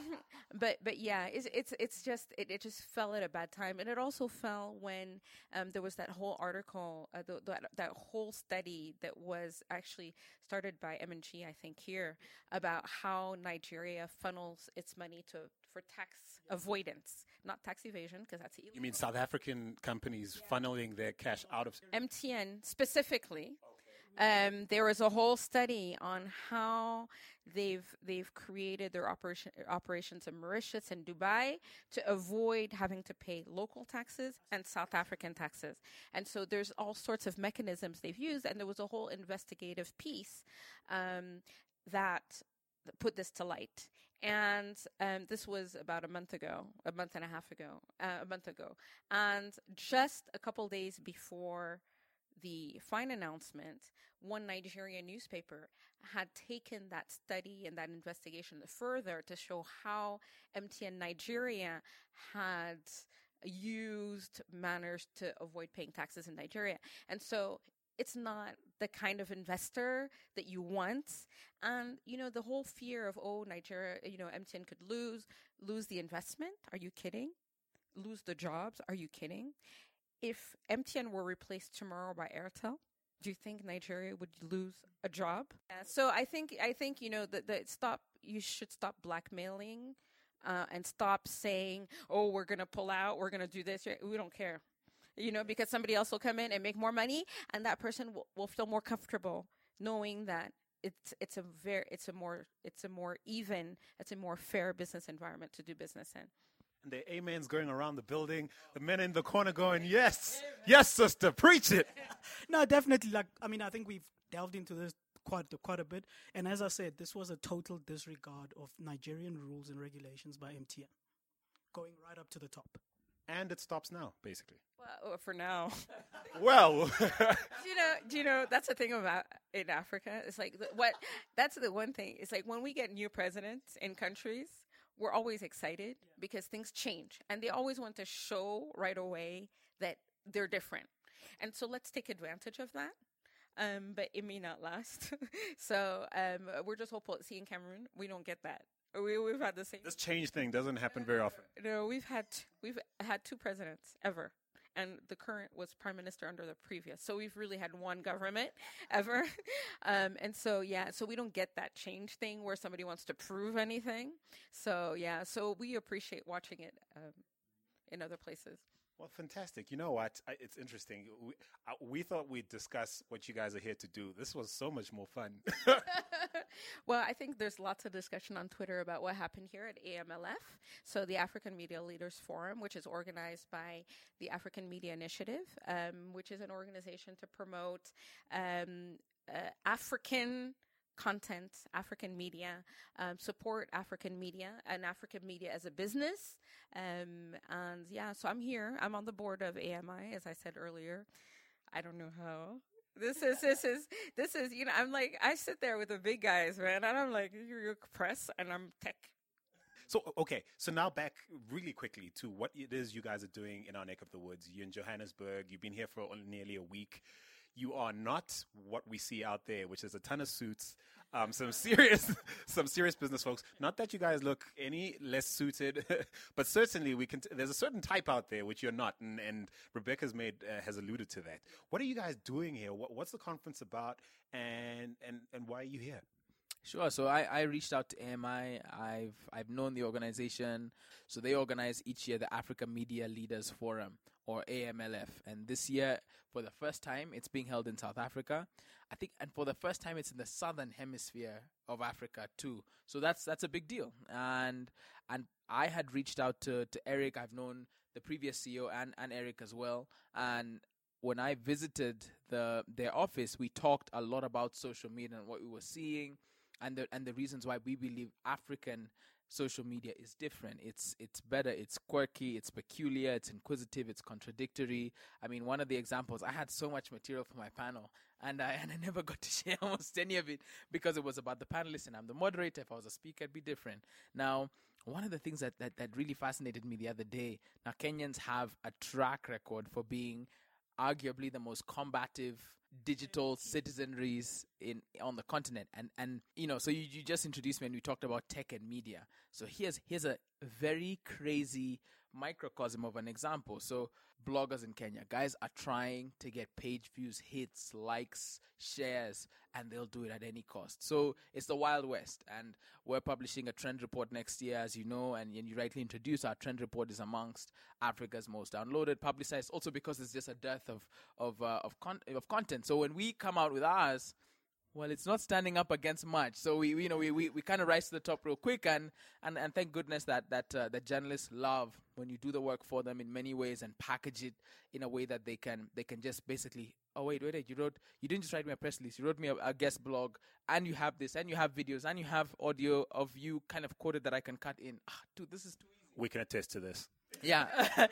but but yeah it's it's it's just it, it just fell at a bad time. And it also fell when um, there was that whole article uh, the, that, that whole study that was actually started by m&g i think here about how nigeria funnels its money to for tax avoidance, not tax evasion, because that's illegal. You mean South African companies yeah. funneling their cash out of MTN specifically? Um, there was a whole study on how they've they've created their operation operations in Mauritius and Dubai to avoid having to pay local taxes and South African taxes. And so there's all sorts of mechanisms they've used, and there was a whole investigative piece um, that put this to light. And um, this was about a month ago, a month and a half ago, uh, a month ago. And just a couple days before the fine announcement, one Nigerian newspaper had taken that study and that investigation further to show how MTN Nigeria had used manners to avoid paying taxes in Nigeria. And so it's not the kind of investor that you want. And, you know, the whole fear of, oh, Nigeria, you know, MTN could lose, lose the investment. Are you kidding? Lose the jobs. Are you kidding? If MTN were replaced tomorrow by Airtel, do you think Nigeria would lose a job? Yeah, so I think, I think, you know, that the stop, you should stop blackmailing uh, and stop saying, oh, we're going to pull out, we're going to do this. We don't care you know, because somebody else will come in and make more money, and that person will, will feel more comfortable knowing that it's it's a very it's a more it's a more even it's a more fair business environment to do business in. And the amens going around the building, the men in the corner going, "Yes, yes, sister, preach it." no, definitely. Like I mean, I think we've delved into this quite quite a bit, and as I said, this was a total disregard of Nigerian rules and regulations by MTN, going right up to the top and it stops now, basically. Well, for now. well, do you know? Do you know that's the thing about in Africa? It's like the, what that's the one thing. It's like when we get new presidents in countries, we're always excited yeah. because things change, and they always want to show right away that they're different. And so let's take advantage of that. Um, but it may not last. so um, we're just hopeful. See, in Cameroon, we don't get that. We we've had the same. This change thing doesn't happen very often. No, we've had we've had two presidents ever, and the current was prime minister under the previous. So we've really had one government ever, um, and so yeah, so we don't get that change thing where somebody wants to prove anything. So yeah, so we appreciate watching it um, in other places. Well, fantastic. You know what? I, it's interesting. We, uh, we thought we'd discuss what you guys are here to do. This was so much more fun. well, I think there's lots of discussion on Twitter about what happened here at AMLF. So, the African Media Leaders Forum, which is organized by the African Media Initiative, um, which is an organization to promote um, uh, African content, African media, um, support African media and African media as a business. Um, and yeah, so I'm here. I'm on the board of AMI, as I said earlier. I don't know how. This is this is this is you know I'm like I sit there with the big guys, man, and I'm like you're press and I'm tech. So okay, so now back really quickly to what it is you guys are doing in our neck of the woods. You're in Johannesburg. You've been here for nearly a week you are not what we see out there, which is a ton of suits, um, some serious, some serious business folks. Not that you guys look any less suited, but certainly we can. T- there's a certain type out there which you're not, and, and Rebecca's made uh, has alluded to that. What are you guys doing here? What, what's the conference about, and and and why are you here? Sure. So I, I reached out to AMI. I've I've known the organization. So they organize each year the Africa Media Leaders Forum or AMLF. And this year, for the first time, it's being held in South Africa. I think, and for the first time, it's in the southern hemisphere of Africa too. So that's that's a big deal. And and I had reached out to to Eric. I've known the previous CEO and and Eric as well. And when I visited the their office, we talked a lot about social media and what we were seeing, and the and the reasons why we believe African social media is different. It's it's better, it's quirky, it's peculiar, it's inquisitive, it's contradictory. I mean, one of the examples, I had so much material for my panel and I and I never got to share almost any of it because it was about the panelists and I'm the moderator. If I was a speaker, it'd be different. Now, one of the things that, that, that really fascinated me the other day, now Kenyans have a track record for being arguably the most combative digital citizenries in on the continent. And and you know so you, you just introduced me and we talked about tech and media. So here's here's a very crazy microcosm of an example. So, bloggers in Kenya, guys are trying to get page views, hits, likes, shares, and they'll do it at any cost. So, it's the Wild West. And we're publishing a trend report next year, as you know, and, and you rightly introduced. Our trend report is amongst Africa's most downloaded, publicized, also because there's just a dearth of, of, uh, of, con- of content. So, when we come out with ours, well, it's not standing up against much. So we, you know, we, we, we kind of rise to the top real quick, and and, and thank goodness that that uh, that journalists love when you do the work for them in many ways and package it in a way that they can they can just basically. Oh wait, wait, wait! You wrote, you didn't just write me a press release. You wrote me a, a guest blog, and you have this, and you have videos, and you have audio of you kind of quoted that I can cut in. Ah, dude, this is too easy. We can attest to this. Yeah.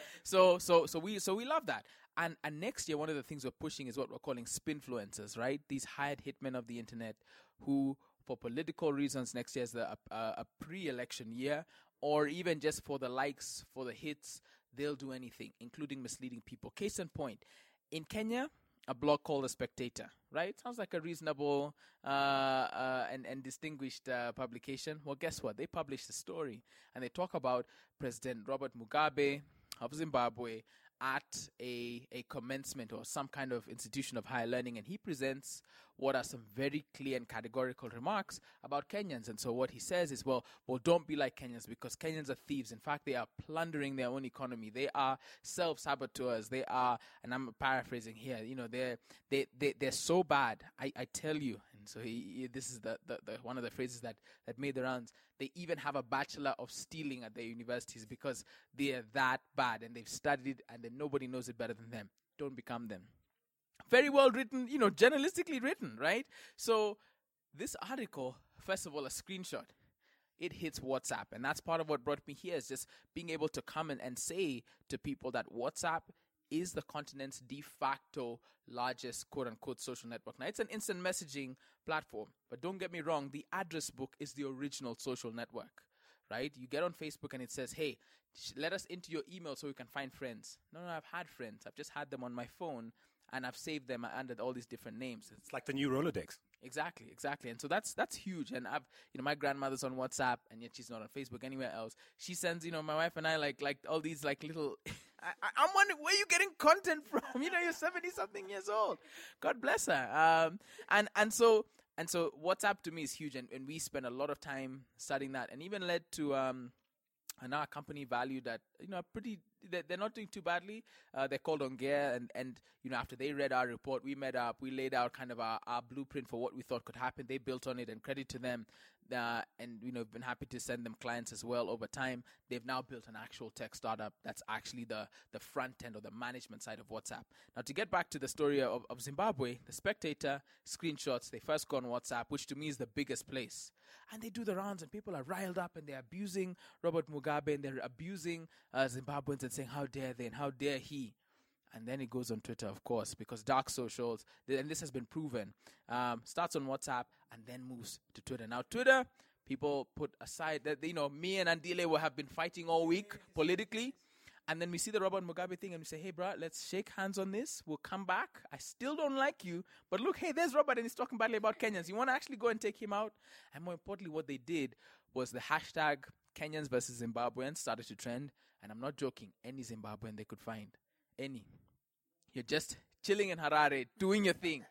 so so so we so we love that. And and next year one of the things we're pushing is what we're calling spinfluencers, right? These hired hitmen of the internet who for political reasons next year is a, a, a pre-election year or even just for the likes, for the hits, they'll do anything, including misleading people. Case in point, in Kenya, a blog called The Spectator, right? Sounds like a reasonable uh, uh, and, and distinguished uh, publication. Well, guess what? They published a story and they talk about President Robert Mugabe of Zimbabwe at a, a commencement or some kind of institution of higher learning and he presents what are some very clear and categorical remarks about Kenyans. And so what he says is, well, well, don't be like Kenyans because Kenyans are thieves. In fact, they are plundering their own economy. They are self-saboteurs. They are, and I'm paraphrasing here, you know, they're, they, they, they're so bad. I, I tell you. And so he, he this is the, the, the, one of the phrases that, that made the rounds. They even have a bachelor of stealing at their universities because they're that bad and they've studied and then nobody knows it better than them. Don't become them very well written, you know, journalistically written, right? So this article, first of all, a screenshot. It hits WhatsApp, and that's part of what brought me here is just being able to come in and say to people that WhatsApp is the continent's de facto largest quote unquote social network. Now, it's an instant messaging platform, but don't get me wrong, the address book is the original social network, right? You get on Facebook and it says, hey, let us into your email so we can find friends. No, no, I've had friends. I've just had them on my phone and I've saved them under all these different names. It's like the new Rolodex. Exactly, exactly. And so that's that's huge. And I've you know my grandmother's on WhatsApp and yet she's not on Facebook anywhere else. She sends you know my wife and I like like all these like little. I, am wondering where you getting content from. You know you're seventy something years old. God bless her. Um, and and so and so WhatsApp to me is huge, and, and we spend a lot of time studying that, and even led to um, and our company valued that you know pretty they're not doing too badly. Uh, they're called Ongair, and and you know after they read our report, we met up, we laid out kind of our, our blueprint for what we thought could happen. They built on it, and credit to them. Uh, and you know, we've been happy to send them clients as well over time. They've now built an actual tech startup that's actually the the front end or the management side of WhatsApp. Now, to get back to the story of, of Zimbabwe, the Spectator screenshots they first go on WhatsApp, which to me is the biggest place, and they do the rounds, and people are riled up, and they're abusing Robert Mugabe, and they're abusing uh, Zimbabweans, and saying how dare they, and how dare he. And then it goes on Twitter, of course, because dark socials, and this has been proven, um, starts on WhatsApp and then moves to Twitter. Now, Twitter, people put aside that, you know, me and Andile will have been fighting all week politically. And then we see the Robert Mugabe thing and we say, hey, bro, let's shake hands on this. We'll come back. I still don't like you. But look, hey, there's Robert and he's talking badly about Kenyans. You want to actually go and take him out? And more importantly, what they did was the hashtag Kenyans versus Zimbabweans started to trend. And I'm not joking, any Zimbabwean they could find. Any. You're just chilling in Harare, doing your thing.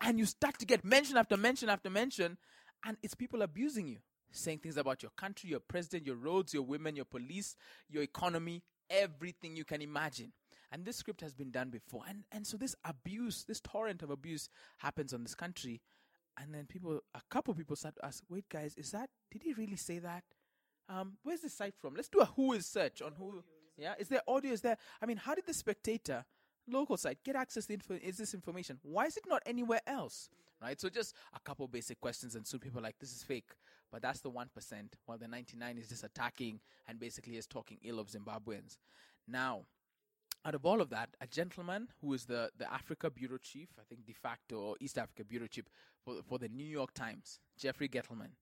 And you start to get mention after mention after mention, and it's people abusing you, saying things about your country, your president, your roads, your women, your police, your economy, everything you can imagine. And this script has been done before. And, and so this abuse, this torrent of abuse happens on this country. And then people, a couple people start to ask, wait, guys, is that, did he really say that? Um, where's the site from? Let's do a who is search on who. Yeah, is there audio? Is there? I mean, how did the spectator local site get access to info- is this information? Why is it not anywhere else? Right. So just a couple basic questions, and soon people are like, "This is fake," but that's the one percent, while the ninety nine is just attacking and basically is talking ill of Zimbabweans. Now, out of all of that, a gentleman who is the, the Africa bureau chief, I think de facto or East Africa bureau chief for, for the New York Times, Jeffrey Gettleman,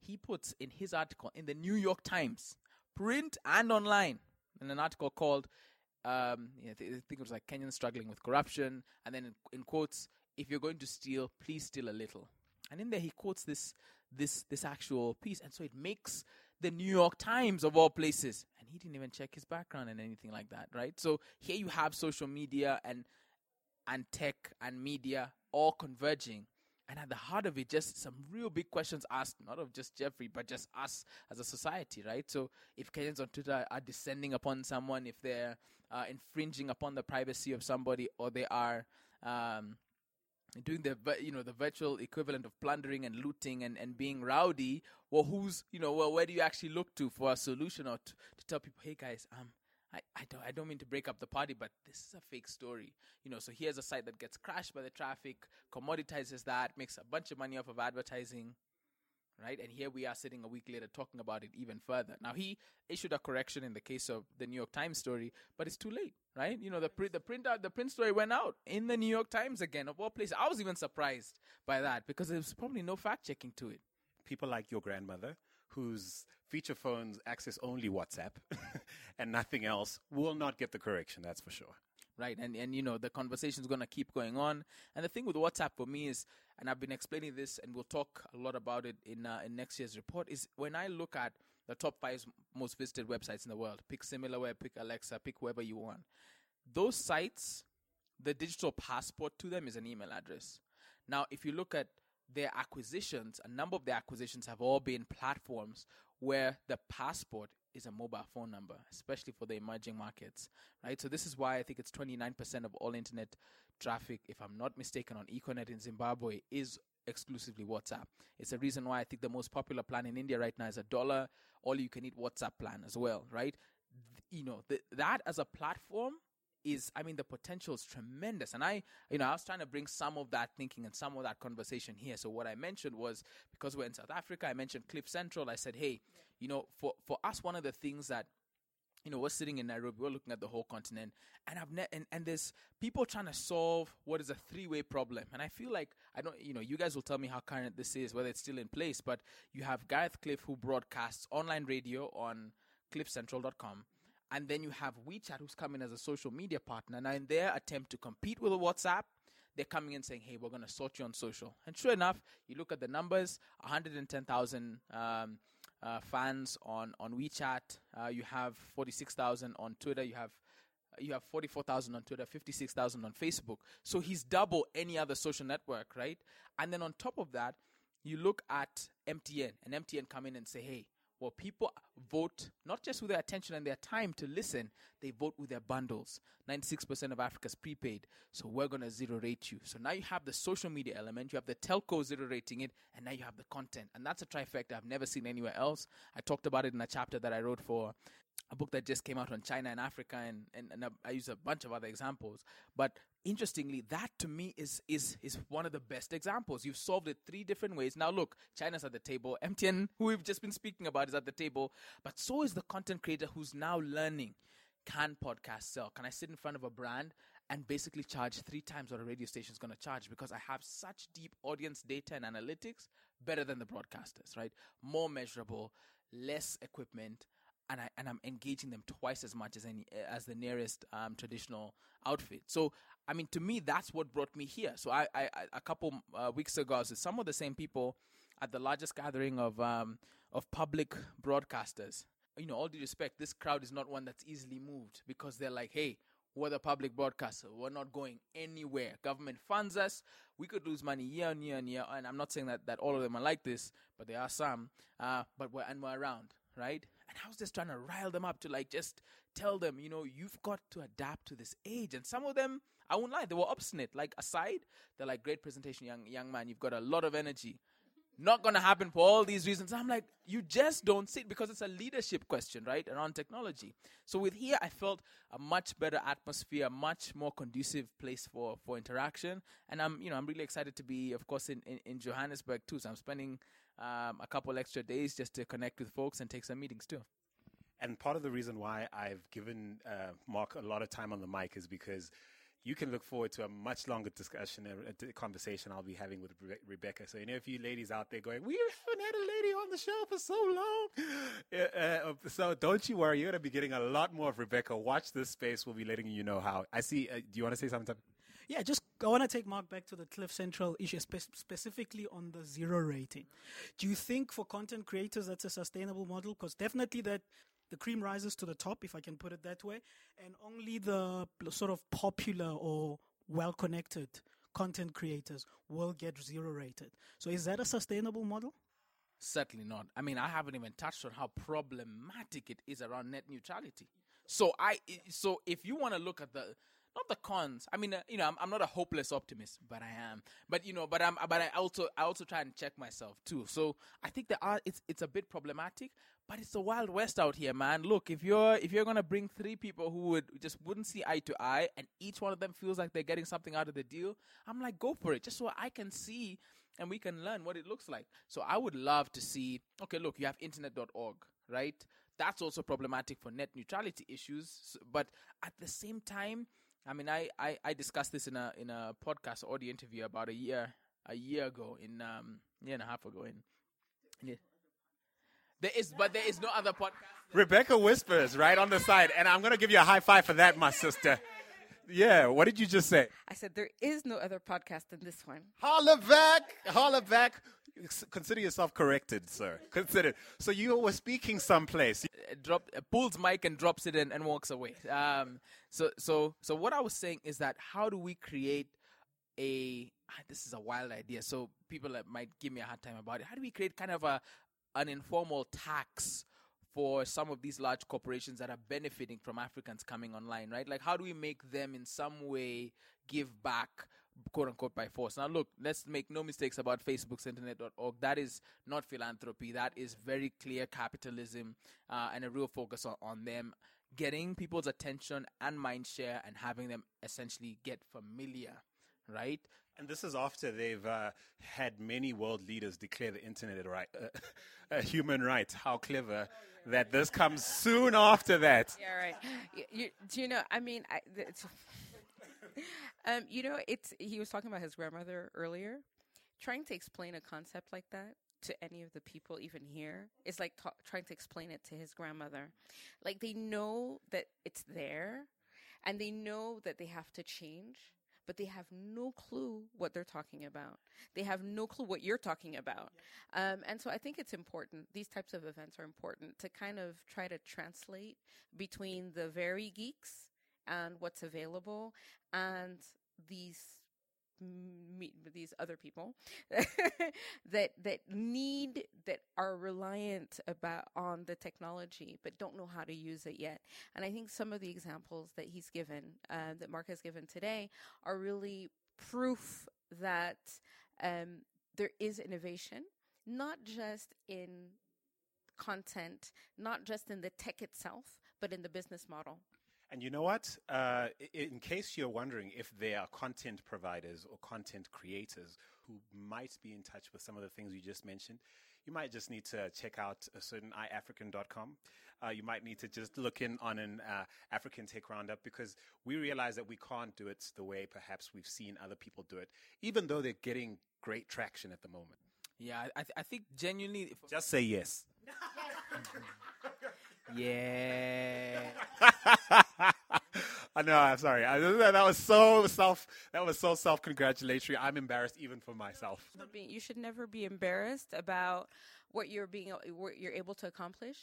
he puts in his article in the New York Times, print and online, in an article called, um, I think it was like Kenyans struggling with corruption, and then in, in quotes, if you're going to steal, please steal a little. And in there he quotes this this this actual piece, and so it makes the New York Times of all places. And he didn't even check his background and anything like that, right? So here you have social media and and tech and media all converging. And at the heart of it, just some real big questions asked, not of just Jeffrey, but just us as a society, right? So if Kenyans on Twitter are descending upon someone, if they're uh, infringing upon the privacy of somebody, or they are um, doing the you know the virtual equivalent of plundering and looting and, and being rowdy, well, who's you know well where do you actually look to for a solution or to, to tell people, hey guys, um, I, don't I don't mean to break up the party, but this is a fake story. You know, so here's a site that gets crashed by the traffic, commoditizes that, makes a bunch of money off of advertising, right? And here we are sitting a week later talking about it even further. Now he issued a correction in the case of the New York Times story, but it's too late, right? You know, the print the print out the print story went out in the New York Times again of all places. I was even surprised by that because there's probably no fact checking to it. People like your grandmother whose feature phones access only WhatsApp and nothing else will not get the correction, that's for sure. Right, and and you know the conversation is going to keep going on. And the thing with WhatsApp for me is, and I've been explaining this, and we'll talk a lot about it in uh, in next year's report. Is when I look at the top five most visited websites in the world, pick SimilarWeb, pick Alexa, pick whoever you want. Those sites, the digital passport to them is an email address. Now, if you look at their acquisitions, a number of their acquisitions have all been platforms where the passport is a mobile phone number, especially for the emerging markets, right? So this is why I think it's 29% of all internet traffic, if I'm not mistaken, on Econet in Zimbabwe is exclusively WhatsApp. It's a reason why I think the most popular plan in India right now is a dollar all you can eat WhatsApp plan as well, right? You know, the, that as a platform is I mean the potential is tremendous and I you know I was trying to bring some of that thinking and some of that conversation here so what I mentioned was because we're in South Africa I mentioned Cliff Central I said hey you know for for us one of the things that you know, we're sitting in Nairobi, we're looking at the whole continent, and I've ne- and, and there's people trying to solve what is a three-way problem. And I feel like I don't, you know, you guys will tell me how current this is, whether it's still in place. But you have Gareth Cliff who broadcasts online radio on CliffCentral.com, and then you have WeChat, who's coming as a social media partner. Now, in their attempt to compete with WhatsApp, they're coming in saying, hey, we're going to sort you on social. And sure enough, you look at the numbers 110,000 um, uh, fans on, on WeChat, uh, you have 46,000 on Twitter, you have you have 44,000 on Twitter, 56,000 on Facebook. So he's double any other social network, right? And then on top of that, you look at MTN, and MTN come in and say, hey, well, people vote not just with their attention and their time to listen, they vote with their bundles. 96% of Africa's prepaid. So we're going to zero rate you. So now you have the social media element, you have the telco zero rating it, and now you have the content. And that's a trifecta I've never seen anywhere else. I talked about it in a chapter that I wrote for a book that just came out on China and Africa, and, and, and I use a bunch of other examples. But interestingly, that to me is is is one of the best examples. You've solved it three different ways. Now look, China's at the table. MTN, who we've just been speaking about, is at the table, but so is the content creator who's now learning. Can podcast sell? Can I sit in front of a brand and basically charge three times what a radio station is going to charge because I have such deep audience data and analytics better than the broadcasters, right? More measurable, less equipment, and I and I'm engaging them twice as much as any as the nearest um, traditional outfit. So I mean, to me, that's what brought me here. So I, I, a couple uh, weeks ago, I was with some of the same people at the largest gathering of um, of public broadcasters. You know, all due respect, this crowd is not one that's easily moved because they're like, hey. We're the public broadcaster. We're not going anywhere. Government funds us. We could lose money year on year on year. And I'm not saying that, that all of them are like this, but there are some. Uh, but we're and we're around, right? And I was just trying to rile them up to like just tell them, you know, you've got to adapt to this age. And some of them, I won't lie, they were obstinate. Like aside, they're like, great presentation, young young man. You've got a lot of energy. Not gonna happen for all these reasons. I'm like, you just don't sit because it's a leadership question, right? Around technology. So with here, I felt a much better atmosphere, a much more conducive place for for interaction. And I'm, you know, I'm really excited to be, of course, in in, in Johannesburg too. So I'm spending um, a couple extra days just to connect with folks and take some meetings too. And part of the reason why I've given uh, Mark a lot of time on the mic is because you can look forward to a much longer discussion, a, a conversation I'll be having with Re- Rebecca. So, any of you ladies out there going, we haven't had a lady on the show for so long. Uh, so, don't you worry. You're going to be getting a lot more of Rebecca. Watch this space. We'll be letting you know how. I see. Uh, do you want to say something? Yeah, just I want to take Mark back to the Cliff Central issue, spe- specifically on the zero rating. Do you think for content creators that's a sustainable model? Because definitely that the cream rises to the top, if I can put it that way, and only the sort of popular or well-connected content creators will get zero rated. So is that a sustainable model? Certainly not. I mean, I haven't even touched on how problematic it is around net neutrality. So I, i- so if you want to look at the, not the cons. I mean, uh, you know, I'm, I'm not a hopeless optimist, but I am. But you know, but I'm, but I also, I also try and check myself too. So I think there are, it's, it's a bit problematic, but it's the wild west out here, man. Look, if you're, if you're gonna bring three people who would just wouldn't see eye to eye, and each one of them feels like they're getting something out of the deal, I'm like, go for it, just so I can see and we can learn what it looks like. So I would love to see. Okay, look, you have internet.org, right? That's also problematic for net neutrality issues. But at the same time, I mean, I, I, I discussed this in a in a podcast audio interview about a year a year ago in um year and a half ago in. Yeah. There is, but there is no other podcast. Rebecca whispers right on the side, and I'm to give you a high five for that, my sister. Yeah, what did you just say? I said there is no other podcast than this one. Holla back, holla back. Consider yourself corrected, sir. Consider. So you were speaking someplace. uh, drop uh, pulls mic and drops it in and walks away. Um, so so so what I was saying is that how do we create a ah, this is a wild idea. So people might give me a hard time about it. How do we create kind of a an informal tax for some of these large corporations that are benefiting from Africans coming online, right? Like how do we make them in some way give back quote unquote by force. Now look, let's make no mistakes about Facebook's internet.org. That is not philanthropy. That is very clear capitalism uh, and a real focus on, on them getting people's attention and mind share and having them essentially get familiar, right? And this is after they've uh, had many world leaders declare the internet a right, uh, a human right. How clever that this comes soon after that. Yeah, right. Y- You, do you know? I mean, I, um, you know, it's he was talking about his grandmother earlier. Trying to explain a concept like that to any of the people even here is like ta- trying to explain it to his grandmother. Like they know that it's there, and they know that they have to change. But they have no clue what they're talking about. They have no clue what you're talking about. Um, and so I think it's important. These types of events are important to kind of try to translate between the very geeks and what's available and these me, these other people that that need that are reliant about on the technology but don't know how to use it yet. And i think some of the examples that he's given uh, that mark has given today are really proof that um, there is innovation not just in content not just in the tech itself but in the business model And you know what? Uh, in case you're wondering if there are content providers or content creators who might be in touch with some of the things you just mentioned, you might just need to check out a certain iAfrican.com. Uh, you might need to just look in on an uh, African Tech Roundup because we realize that we can't do it the way perhaps we've seen other people do it, even though they're getting great traction at the moment. Yeah, I, I, th- I think genuinely, if, Just say yes. yeah. I know. I'm sorry. I, that was so self. That was so self-congratulatory. I'm embarrassed even for myself. You should never be embarrassed about what you're being what you're able to accomplish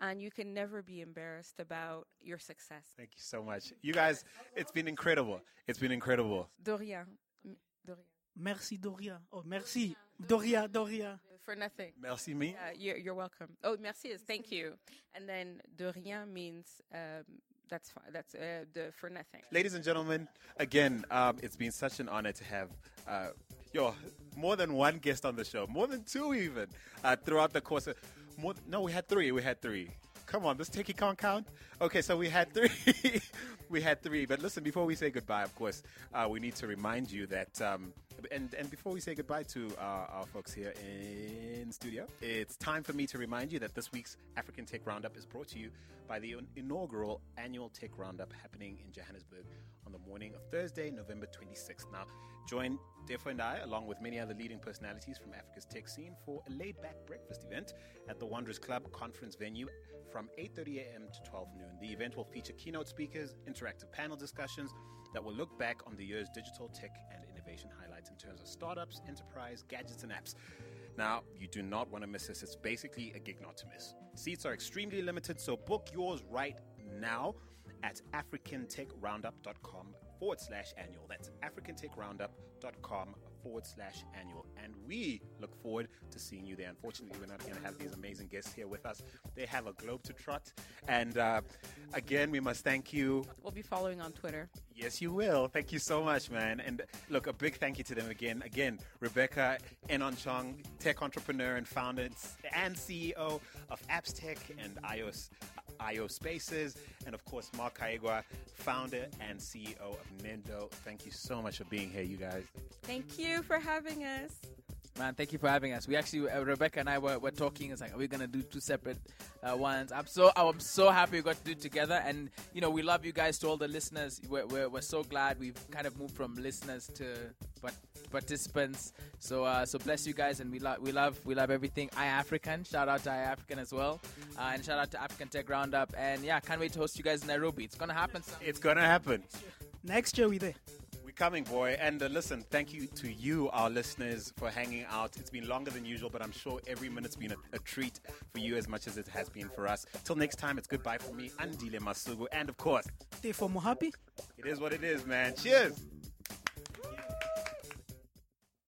and you can never be embarrassed about your success Thank you so much, you guys. It's been incredible. It's been incredible. de rien M- de rien Merci Doria. Oh, merci Doria Doria. for nothing Merci me. uh, you're, you're welcome oh merci is thank you and then de rien means um, that's fine that's uh, the for nothing Ladies and gentlemen, again, um, it's been such an honor to have uh, yo more than one guest on the show, more than two even uh, throughout the course of. More, no, we had three. We had three. Come on, this techie can't count. Okay, so we had three. we had three. But listen, before we say goodbye, of course, uh, we need to remind you that um, And and before we say goodbye to our, our folks here in studio, it's time for me to remind you that this week's African Tech Roundup is brought to you by the inaugural annual Tech Roundup happening in Johannesburg on the morning of Thursday, November 26th. Now, join Tefo and I, along with many other leading personalities from Africa's tech scene, for a laid-back breakfast event at the Wanderers Club conference venue from 8:30 a.m. to 12 noon. The event will feature keynote speakers, interactive panel discussions that will look back on the year's digital tech and innovation highlights in terms of startups, enterprise, gadgets, and apps. Now, you do not want to miss this. It's basically a gig not to miss. Seats are extremely limited, so book yours right now at africantechroundup.com forward slash annual. That's africantechroundup.com forward slash annual. And we look forward to seeing you there. Unfortunately, we're not going to have these amazing guests here with us. They have a globe to trot. And uh, again, we must thank you. We'll be following on Twitter. Yes, you will. Thank you so much, man. And look, a big thank you to them again. Again, Rebecca Enonchong, tech entrepreneur and founder and CEO of AppsTech and iOS IO Spaces, and of course, Mark Kaigwa, founder and CEO of Nendo. Thank you so much for being here, you guys. Thank you for having us. Man, thank you for having us. We actually, uh, Rebecca and I were, were talking. It's like, are we gonna do two separate uh, ones? I'm so I'm so happy we got to do it together. And you know, we love you guys. To all the listeners, we're, we're, we're so glad we've kind of moved from listeners to but participants. So uh, so bless you guys, and we love we love we love everything. iAfrican. Shout out to iAfrican as well, uh, and shout out to African Tech Roundup. And yeah, can't wait to host you guys in Nairobi. It's gonna happen. Someday. It's gonna happen. Next year we there We're coming, boy. And uh, listen, thank you to you, our listeners, for hanging out. It's been longer than usual, but I'm sure every minute's been a, a treat for you as much as it has been for us. Till next time, it's goodbye for me, Andile Masuku, and of course, Tefo Mohapi. It is what it is, man. Cheers.